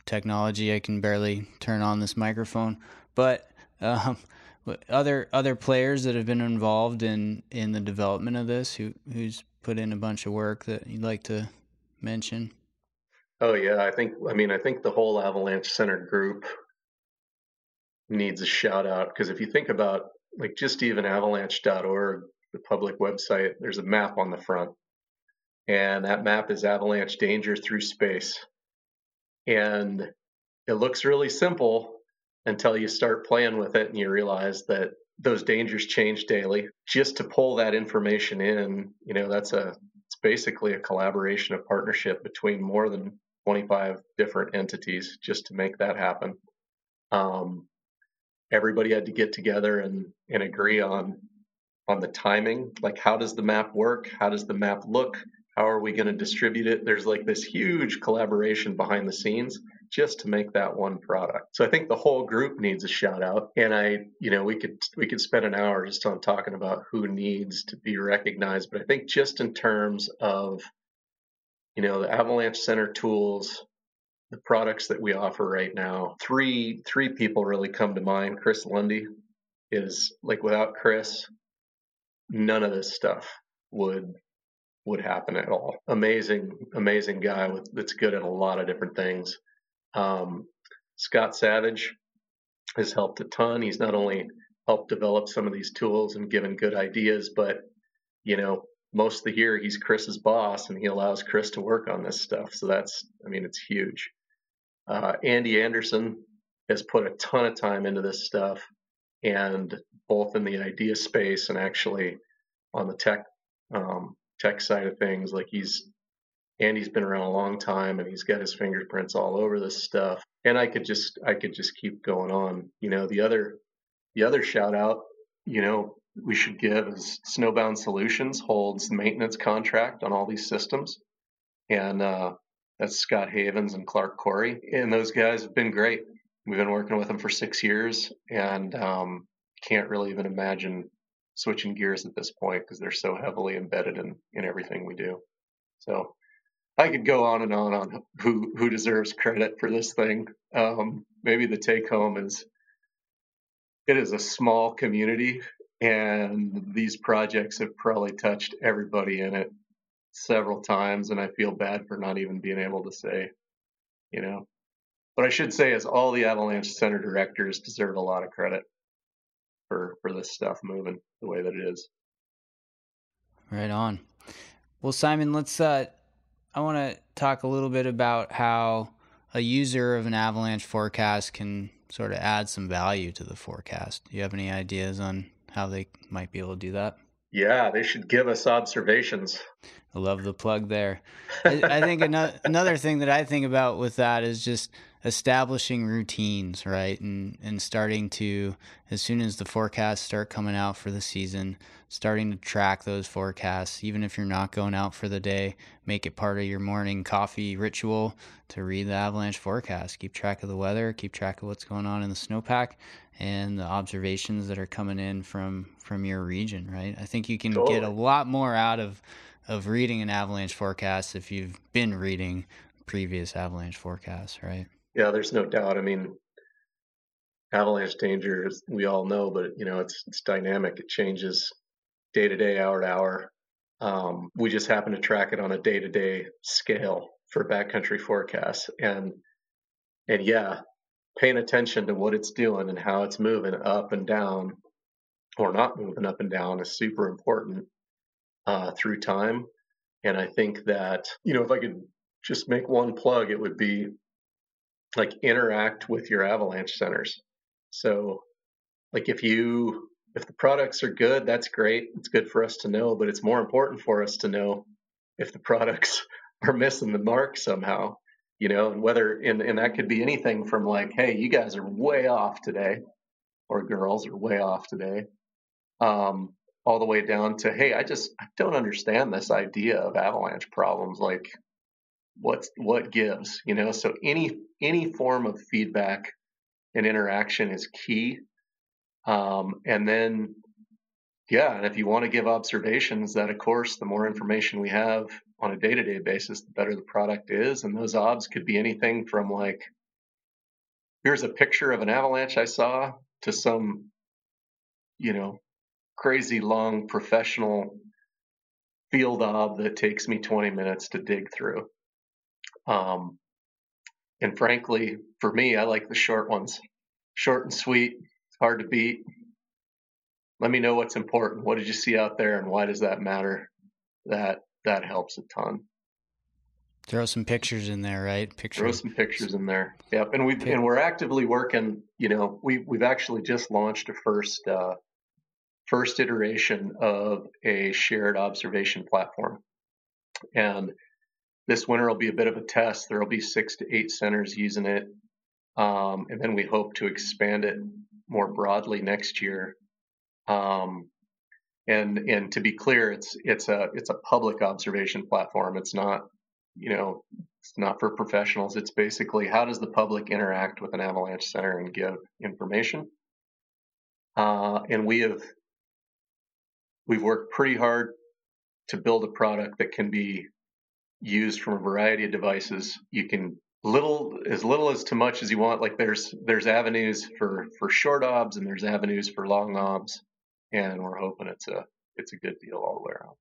technology. I can barely turn on this microphone, but um, other other players that have been involved in in the development of this, who who's put in a bunch of work that you'd like to mention. Oh yeah, I think I mean I think the whole Avalanche Center group needs a shout out because if you think about like just even avalanche.org, the public website, there's a map on the front. And that map is avalanche danger through space. And it looks really simple until you start playing with it and you realize that those dangers change daily. Just to pull that information in, you know, that's a it's basically a collaboration, of partnership between more than 25 different entities just to make that happen. Um, everybody had to get together and, and agree on on the timing like how does the map work how does the map look how are we going to distribute it? There's like this huge collaboration behind the scenes just to make that one product. So i think the whole group needs a shout out. And i you know we could we could spend an hour just on talking about who needs to be recognized. But i think just in terms of you know, the Avalanche Center tools, the products that we offer right now, three three people really come to mind. Chris Lundy is like without Chris, none of this stuff would would happen at all. Amazing, amazing guy with that's good at a lot of different things. Um, Scott Savage has helped a ton. He's not only helped develop some of these tools and given good ideas, but you know, most of the year he's Chris's boss and he allows Chris to work on this stuff. So that's, I mean, it's huge. Uh, Andy Anderson has put a ton of time into this stuff and both in the idea space and actually on the tech, um, tech side of things, like he's, Andy's been around a long time and he's got his fingerprints all over this stuff. And I could just, I could just keep going on. You know, the other, the other shout out, you know, we should give is Snowbound Solutions holds the maintenance contract on all these systems. And uh, that's Scott Havens and Clark Corey. And those guys have been great. We've been working with them for six years and um, can't really even imagine switching gears at this point because they're so heavily embedded in, in everything we do. So I could go on and on on who, who deserves credit for this thing. Um, maybe the take home is it is a small community and these projects have probably touched everybody in it several times and i feel bad for not even being able to say you know what i should say is all the avalanche center directors deserve a lot of credit for for this stuff moving the way that it is right on well simon let's uh i want to talk a little bit about how a user of an avalanche forecast can sort of add some value to the forecast do you have any ideas on how they might be able to do that? Yeah, they should give us observations. I love the plug there. I, I think another another thing that I think about with that is just establishing routines, right? And and starting to as soon as the forecasts start coming out for the season, starting to track those forecasts, even if you're not going out for the day, make it part of your morning coffee ritual to read the avalanche forecast. Keep track of the weather, keep track of what's going on in the snowpack and the observations that are coming in from from your region, right? I think you can totally. get a lot more out of of reading an avalanche forecast if you've been reading previous avalanche forecasts, right? Yeah, there's no doubt. I mean, avalanche danger, we all know, but you know, it's it's dynamic. It changes day to day, hour to hour. Um, we just happen to track it on a day to day scale for backcountry forecasts, and and yeah, paying attention to what it's doing and how it's moving up and down or not moving up and down is super important uh, through time. And I think that, you know, if I could just make one plug, it would be like interact with your avalanche centers. So like if you if the products are good, that's great. It's good for us to know, but it's more important for us to know if the products are missing the mark somehow, you know, and whether and, and that could be anything from like, hey, you guys are way off today, or girls are way off today. Um, all the way down to hey i just I don't understand this idea of avalanche problems like what's what gives you know? So any any form of feedback and interaction is key. Um, and then yeah and if you want to give observations that of course the more information we have on a day-to-day basis the better the product is. And those obs could be anything from like here's a picture of an avalanche i saw to some you know crazy long professional field ob that takes me 20 minutes to dig through. Um, and frankly, for me, I like the short ones. Short and sweet, it's hard to beat. Let me know what's important. What did you see out there and why does that matter? That that helps a ton. Throw some pictures in there, right? Pictures. Throw some pictures in there. Yep. And we and we're actively working, you know, we we've actually just launched a first uh, first iteration of a shared observation platform. And this winter will be a bit of a test. There will be six to eight centers using it. Um, and then we hope to expand it more broadly next year. Um, and and to be clear, it's it's a it's a public observation platform. It's not you know it's not for professionals. It's basically how does the public interact with an avalanche center and give information. Uh, and we have we've worked pretty hard to build a product that can be used from a variety of devices. You can little as little as to much as you want. Like there's there's avenues for for short obs and there's avenues for long obs, and we're hoping it's a it's a good deal all the way around.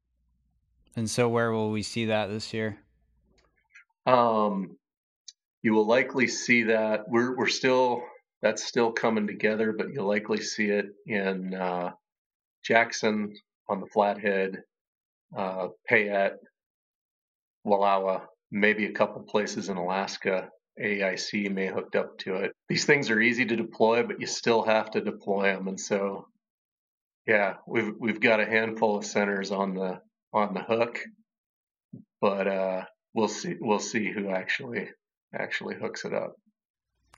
And so, where will we see that this year? Um, you will likely see that we're we're still that's still coming together, but you'll likely see it in uh, Jackson, on the Flathead, uh, Payette, Wallowa, maybe a couple places in Alaska. AIC may hooked up to it. These things are easy to deploy, but you still have to deploy them. And so, yeah, we've we've got a handful of centers on the on the hook, but uh, we'll see we'll see who actually actually hooks it up.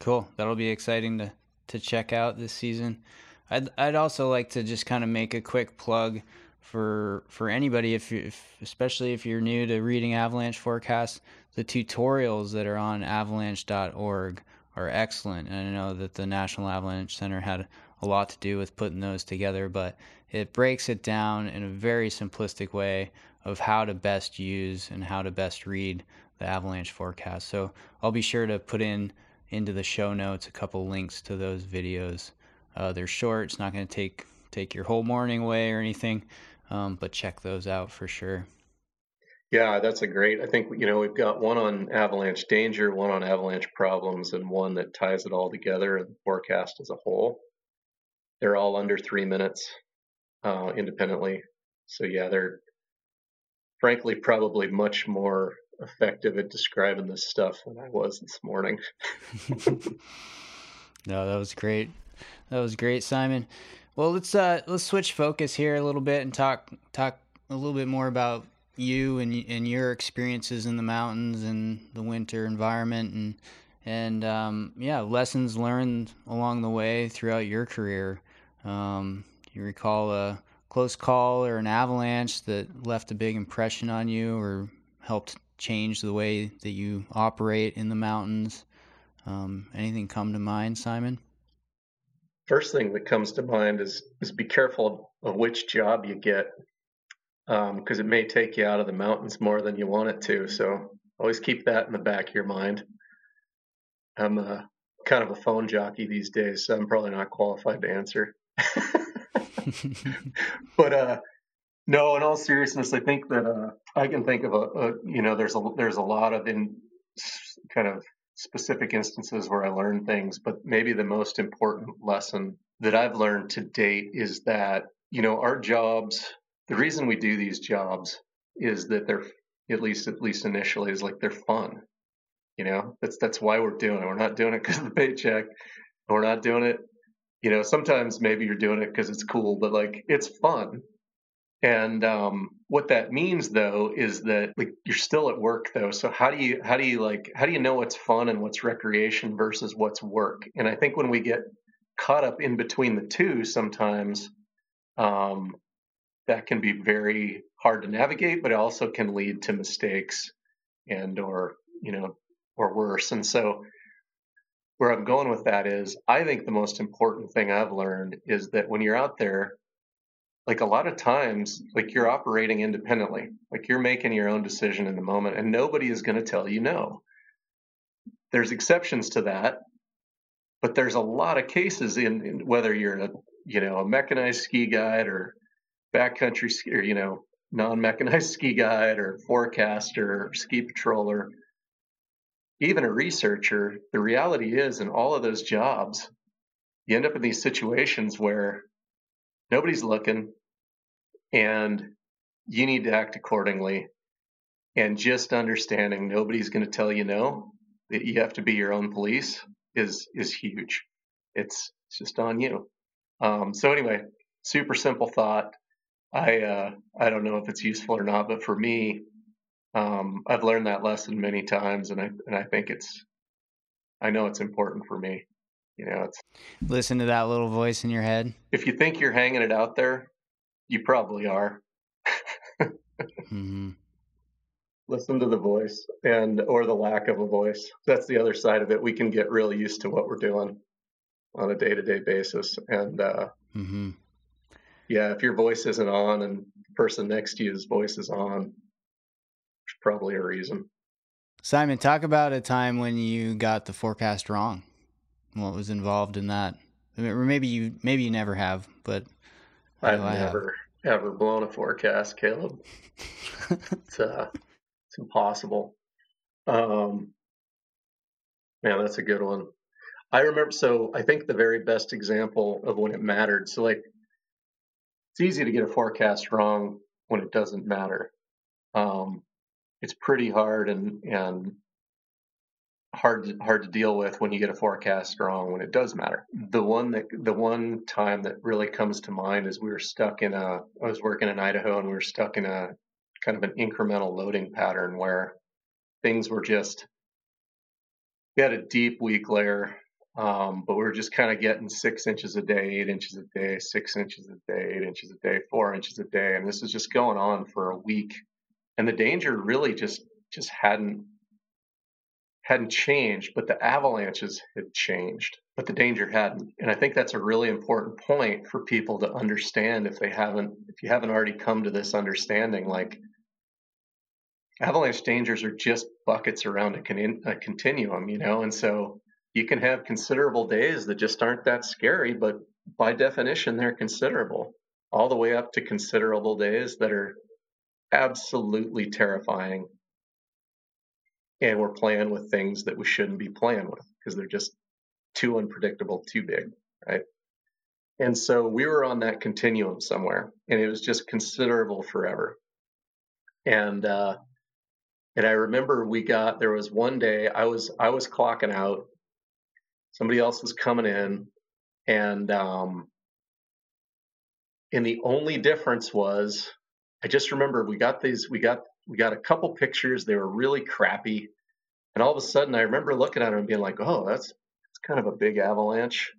Cool. That'll be exciting to to check out this season. I'd I'd also like to just kind of make a quick plug for for anybody if, if especially if you're new to reading avalanche forecasts the tutorials that are on avalanche.org are excellent. And i know that the national avalanche center had a lot to do with putting those together but it breaks it down in a very simplistic way of how to best use and how to best read the avalanche forecast. So i'll be sure to put in into the show notes a couple links to those videos. Uh, they're short. It's not going to take take your whole morning away or anything um, but check those out for sure. Yeah, that's a great. I think you know we've got one on avalanche danger, one on avalanche problems, and one that ties it all together and the forecast as a whole. They're all under three minutes uh, independently. So yeah, they're frankly probably much more effective at describing this stuff than I was this morning. no, that was great. That was great, Simon. Well, let's uh let's switch focus here a little bit and talk talk a little bit more about you and and your experiences in the mountains and the winter environment and and um, yeah, lessons learned along the way throughout your career. Um, you recall a close call or an avalanche that left a big impression on you or helped change the way that you operate in the mountains? Um, anything come to mind, Simon? First thing that comes to mind is is be careful of which job you get because um, it may take you out of the mountains more than you want it to. So always keep that in the back of your mind. I'm a, kind of a phone jockey these days, so I'm probably not qualified to answer. but uh, no, in all seriousness, I think that uh, I can think of a, a, you know there's a there's a lot of in kind of specific instances where I learned things, but maybe the most important lesson that I've learned to date is that, you know, our jobs, the reason we do these jobs is that they're at least at least initially is like they're fun. You know, that's that's why we're doing it. We're not doing it because of the paycheck. We're not doing it. You know, sometimes maybe you're doing it because it's cool, but like it's fun. And um, what that means though is that like you're still at work though. So how do you how do you like how do you know what's fun and what's recreation versus what's work? And I think when we get caught up in between the two, sometimes um, that can be very hard to navigate, but it also can lead to mistakes and or you know or worse. And so where I'm going with that is I think the most important thing I've learned is that when you're out there like a lot of times like you're operating independently. Like you're making your own decision in the moment and nobody is going to tell you no. There's exceptions to that but there's a lot of cases in, in, whether you're a you know a mechanized ski guide or backcountry ski or you know non-mechanized ski guide or forecaster or ski patroller even a researcher the reality is in all of those jobs you end up in these situations where nobody's looking. And you need to act accordingly. And just understanding nobody's going to tell you no that you have to be your own police is is huge. It's, it's just on you. Um, so anyway super simple thought. I uh, i don't know if it's useful or not but for me um, i've learned that lesson many times and i and i think it's i know it's important for me you know, it's listen to that little voice in your head. If you think you're hanging it out there, you probably are. mm-hmm. Listen to the voice and or the lack of a voice. That's the other side of it. We can get real used to what we're doing on a day to day basis, and uh, mm-hmm. yeah, if your voice isn't on and the person next to you's voice is on, there's probably a reason. Simon, talk about a time when you got the forecast wrong what was involved in that. or maybe you maybe you never have, but I've never have. ever blown a forecast, Caleb. it's uh, it's impossible. Um, man, that's a good one. I remember. So I think the very best example of when it mattered. So like, it's easy to get a forecast wrong when it doesn't matter. Um, it's pretty hard and and hard to, hard to deal with when you get a forecast wrong when it does matter. The one that the one time that really comes to mind is we were stuck in a I was working in Idaho and we were stuck in a kind of an incremental loading pattern where things were just we had a deep weak layer um, but we were just kind of getting six inches a day, eight inches a day, six inches a day, eight inches a day, four inches a day, and this was just going on for a week. And the danger really just just hadn't hadn't changed, but the avalanches had changed, but the danger hadn't. And I think that's a really important point for people to understand if they haven't, if you haven't already come to this understanding, like avalanche dangers are just buckets around a, con- a continuum, you know, and so you can have considerable days that just aren't that scary, but by definition, they're considerable, all the way up to considerable days that are absolutely terrifying and we're playing with things that we shouldn't be playing with because they're just too unpredictable, too big, right? And so we were on that continuum somewhere, and it was just considerable forever. And uh, and I remember we got there was one day I was I was clocking out, somebody else was coming in, and um, and the only difference was I just remember we got these we got we got a couple pictures. They were really crappy. And all of a sudden, I remember looking at them and being like, oh, that's, that's kind of a big avalanche.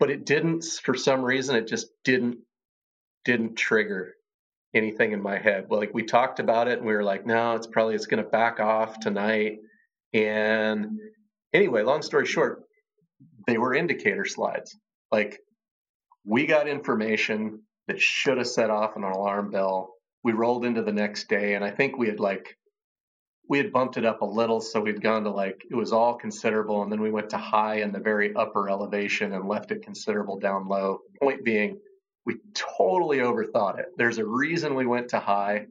But it didn't, for some reason, it just didn't didn't trigger anything in my head. Well, like we talked about it and we were like, no, it's probably it's going to back off tonight. And anyway, long story short, they were indicator slides. Like we got information that should have set off an alarm bell we rolled into the next day and I think we had like we had bumped it up a little so we'd gone to like it was all considerable and then we went to high in the very upper elevation and left it considerable down low. Point being we totally overthought it. There's a reason we went to high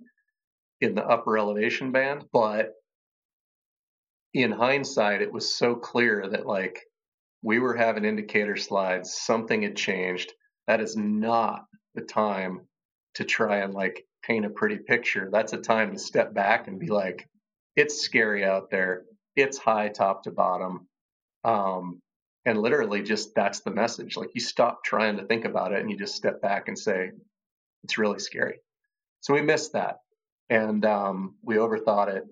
in the upper elevation band but in hindsight it was so clear that like we were having indicator slides something had changed. That is not the time to try and like paint a pretty picture, that's a time to step back and be like, it's scary out there. It's high top to bottom. Um, and literally just that's the message. Like you stop trying to think about it and you just step back and say, it's really scary. So we missed that. And um, we overthought it.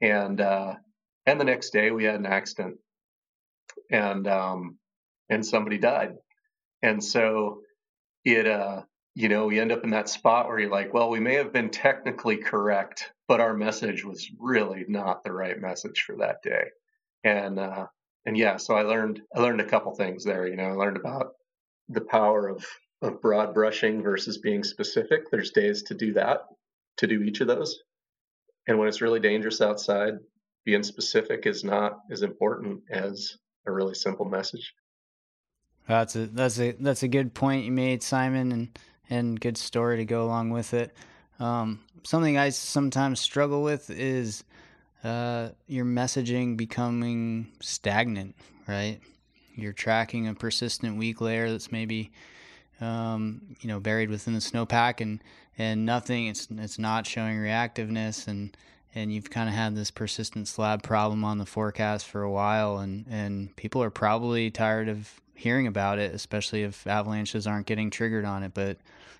And uh, and the next day we had an accident and um, and somebody died. And so it uh, you know, we end up in that spot where you're like, well, we may have been technically correct, but our message was really not the right message for that day. And uh, and yeah, so I learned I learned a couple things there. You know, I learned about the power of of broad brushing versus being specific. There's days to do that, to do each of those. And when it's really dangerous outside, being specific is not as important as a really simple message. That's a that's a that's a good point you made, Simon, and and good story to go along with it. Um, something I sometimes struggle with is uh, your messaging becoming stagnant, right? You're tracking a persistent weak layer that's maybe um, you know buried within the snowpack, and and nothing. It's it's not showing reactiveness, and and you've kind of had this persistent slab problem on the forecast for a while, and and people are probably tired of hearing about it, especially if avalanches aren't getting triggered on it. But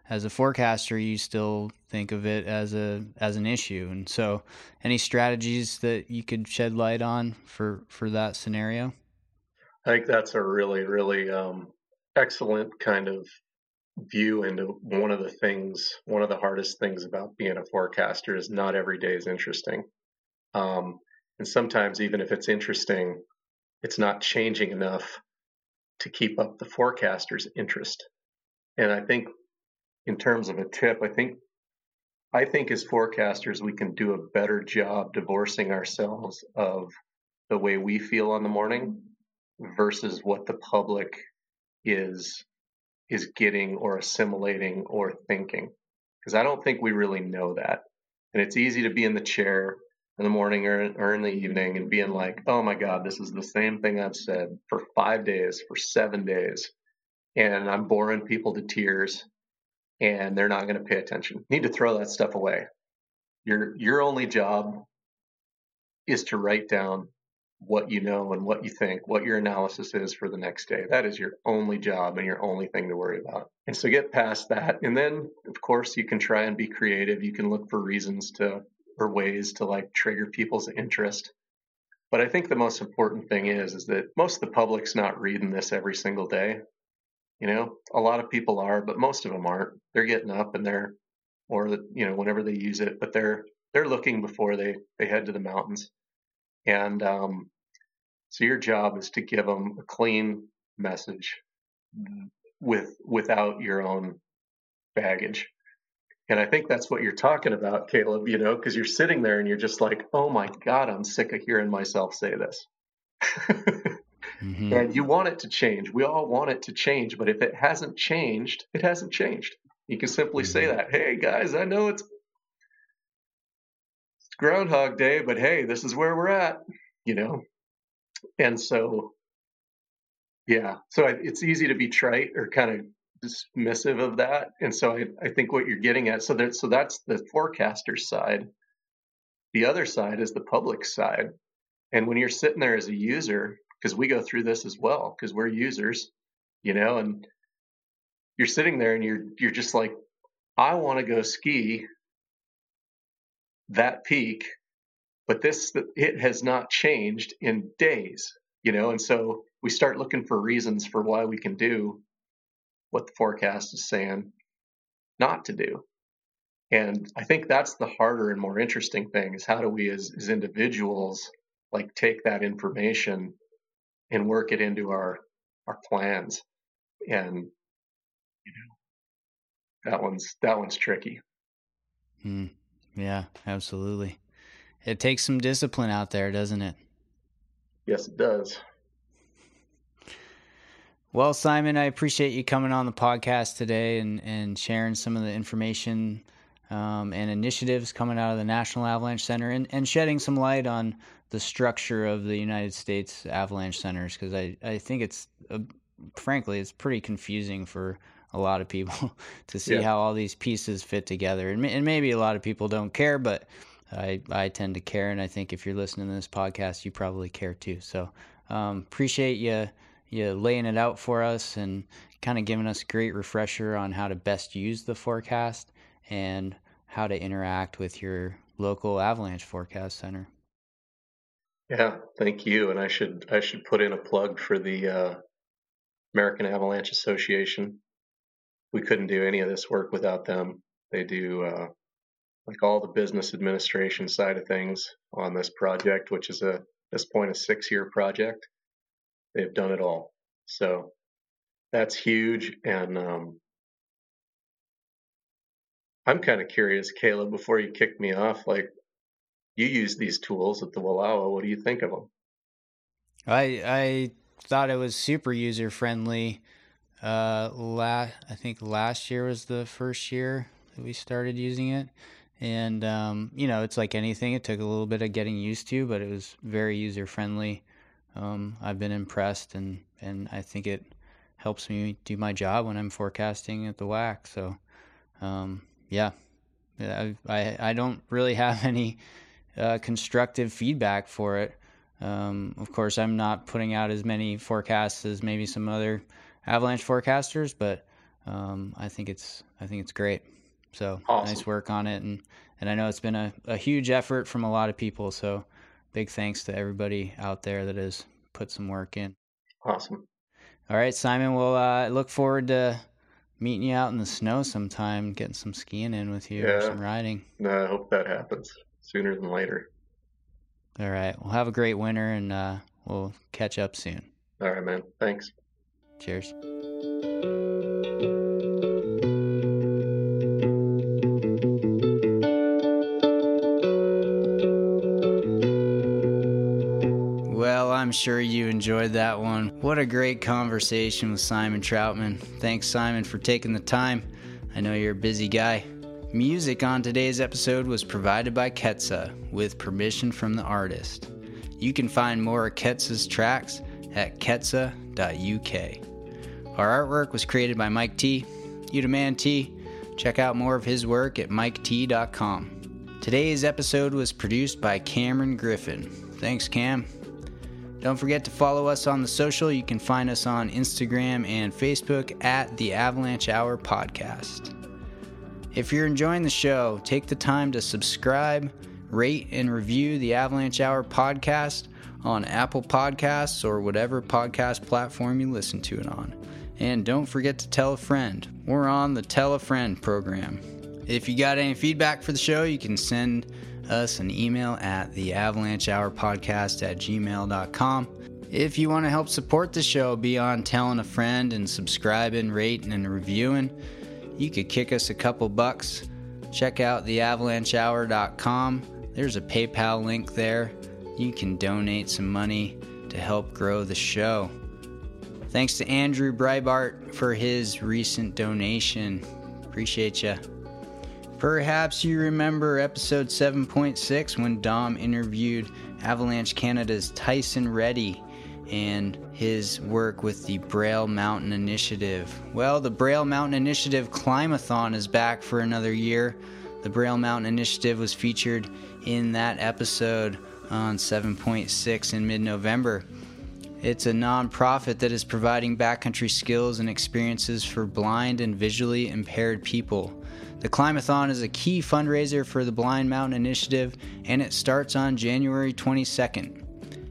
as a forecaster, you still think of it as a as an issue. And so, any strategies that you could shed light on for for that scenario? I think that's a really really um, excellent kind of view into one of the things. One of the hardest things about being a forecaster is not every day is interesting. Um, and sometimes, even if it's interesting, it's not changing enough to keep up the forecaster's interest. And I think in terms of a tip, I think I think as forecasters we can do a better job divorcing ourselves of the way we feel on the morning versus what the public is is getting or assimilating or thinking. Because I don't think we really know that. And it's easy to be in the chair in the morning or, or in the evening and being like, oh my God, this is the same thing I've said for five days, for seven days. And I'm boring people to tears and they're not going to pay attention. Need to throw that stuff away. Your your only job is to write down what you know and what you think, what your analysis is for the next day. That is your only job and your only thing to worry about. And so get past that. And then of course you can try and be creative. You can look for reasons to or ways to like trigger people's interest. But I think the most important thing is is that most of the public's not reading this every single day. You know, a lot of people are, but most of them aren't. They're getting up and they're, or you know, whenever they use it, but they're they're looking before they they head to the mountains. And um, so your job is to give them a clean message with without your own baggage. And I think that's what you're talking about, Caleb, you know, because you're sitting there and you're just like, oh my God, I'm sick of hearing myself say this. Mm-hmm. And you want it to change. We all want it to change, but if it hasn't changed, it hasn't changed. You can simply mm-hmm. say that, hey guys, I know it's, it's Groundhog Day, but hey, this is where we're at, you know? And so, yeah, so it's easy to be trite or kind of dismissive of that. And so I, I think what you're getting at, so that so that's the forecaster side. The other side is the public side. And when you're sitting there as a user, because we go through this as well because we're users, you know, and you're sitting there and you're you're just like, I want to go ski that peak, but this it has not changed in days, you know, and so we start looking for reasons for why we can do what the forecast is saying not to do. And I think that's the harder and more interesting thing is how do we as, as individuals like take that information and work it into our our plans. And you know, that one's that one's tricky. Hmm. Yeah, absolutely. It takes some discipline out there, doesn't it? Yes, it does. Well, Simon, I appreciate you coming on the podcast today and, and sharing some of the information um, and initiatives coming out of the National Avalanche Center and, and shedding some light on the structure of the United States avalanche centers because I, I think it's uh, frankly it's pretty confusing for a lot of people to see yeah. how all these pieces fit together and, and maybe a lot of people don't care but I I tend to care, and I think if you're listening to this podcast, you probably care too. So um, appreciate you you laying it out for us and kind of giving us a great refresher on how to best use the forecast and how to interact with your local avalanche forecast center. Yeah, thank you. And I should I should put in a plug for the uh, American Avalanche Association. We couldn't do any of this work without them. They do uh, like all the business administration side of things on this project, which is a this point a six year project. They've done it all. So that's huge. And um, I'm kind of curious, Caleb, before you kick me off, like you use these tools at the Wallowa. What do you think of them? I I thought it was super user friendly. Uh, la- I think last year was the first year that we started using it, and um, you know, it's like anything. It took a little bit of getting used to, but it was very user friendly. Um, I've been impressed, and and I think it helps me do my job when I'm forecasting at the WAC. So, um, yeah, I, I I don't really have any uh, constructive feedback for it. Um, of course, I'm not putting out as many forecasts as maybe some other avalanche forecasters, but um, I think it's I think it's great. So awesome. nice work on it, and and I know it's been a, a huge effort from a lot of people. So big thanks to everybody out there that has put some work in. Awesome. All right, Simon. We'll uh, look forward to meeting you out in the snow sometime, getting some skiing in with you yeah. or some riding. No, I hope that happens sooner than later. All right. Well, have a great winter, and uh, we'll catch up soon. All right, man. Thanks. Cheers. Sure you enjoyed that one. What a great conversation with Simon Trautman. Thanks, Simon, for taking the time. I know you're a busy guy. Music on today's episode was provided by Ketsa with permission from the artist. You can find more of Ketsa's tracks at ketsa.uk. Our artwork was created by Mike T. You demand T. Check out more of his work at miket.com. Today's episode was produced by Cameron Griffin. Thanks, Cam. Don't forget to follow us on the social. You can find us on Instagram and Facebook at the Avalanche Hour Podcast. If you're enjoying the show, take the time to subscribe, rate, and review the Avalanche Hour podcast on Apple Podcasts or whatever podcast platform you listen to it on. And don't forget to tell a friend. We're on the Tell a Friend program. If you got any feedback for the show, you can send us an email at the Avalanche Hour Podcast at gmail.com. If you want to help support the show beyond telling a friend and subscribing, rating, and reviewing, you could kick us a couple bucks. Check out theavalanchehour.com. There's a PayPal link there. You can donate some money to help grow the show. Thanks to Andrew Breitbart for his recent donation. Appreciate you. Perhaps you remember episode 7.6 when Dom interviewed Avalanche Canada's Tyson Rettie and his work with the Braille Mountain Initiative. Well, the Braille Mountain Initiative Climbathon is back for another year. The Braille Mountain Initiative was featured in that episode on 7.6 in mid November. It's a nonprofit that is providing backcountry skills and experiences for blind and visually impaired people. The Climbathon is a key fundraiser for the Blind Mountain Initiative and it starts on January 22nd.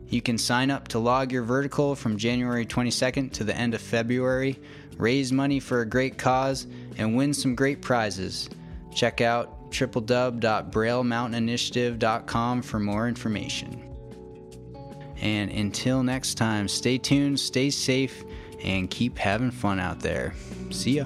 You can sign up to log your vertical from January 22nd to the end of February, raise money for a great cause, and win some great prizes. Check out www.braillemountaininitiative.com for more information. And until next time, stay tuned, stay safe, and keep having fun out there. See ya.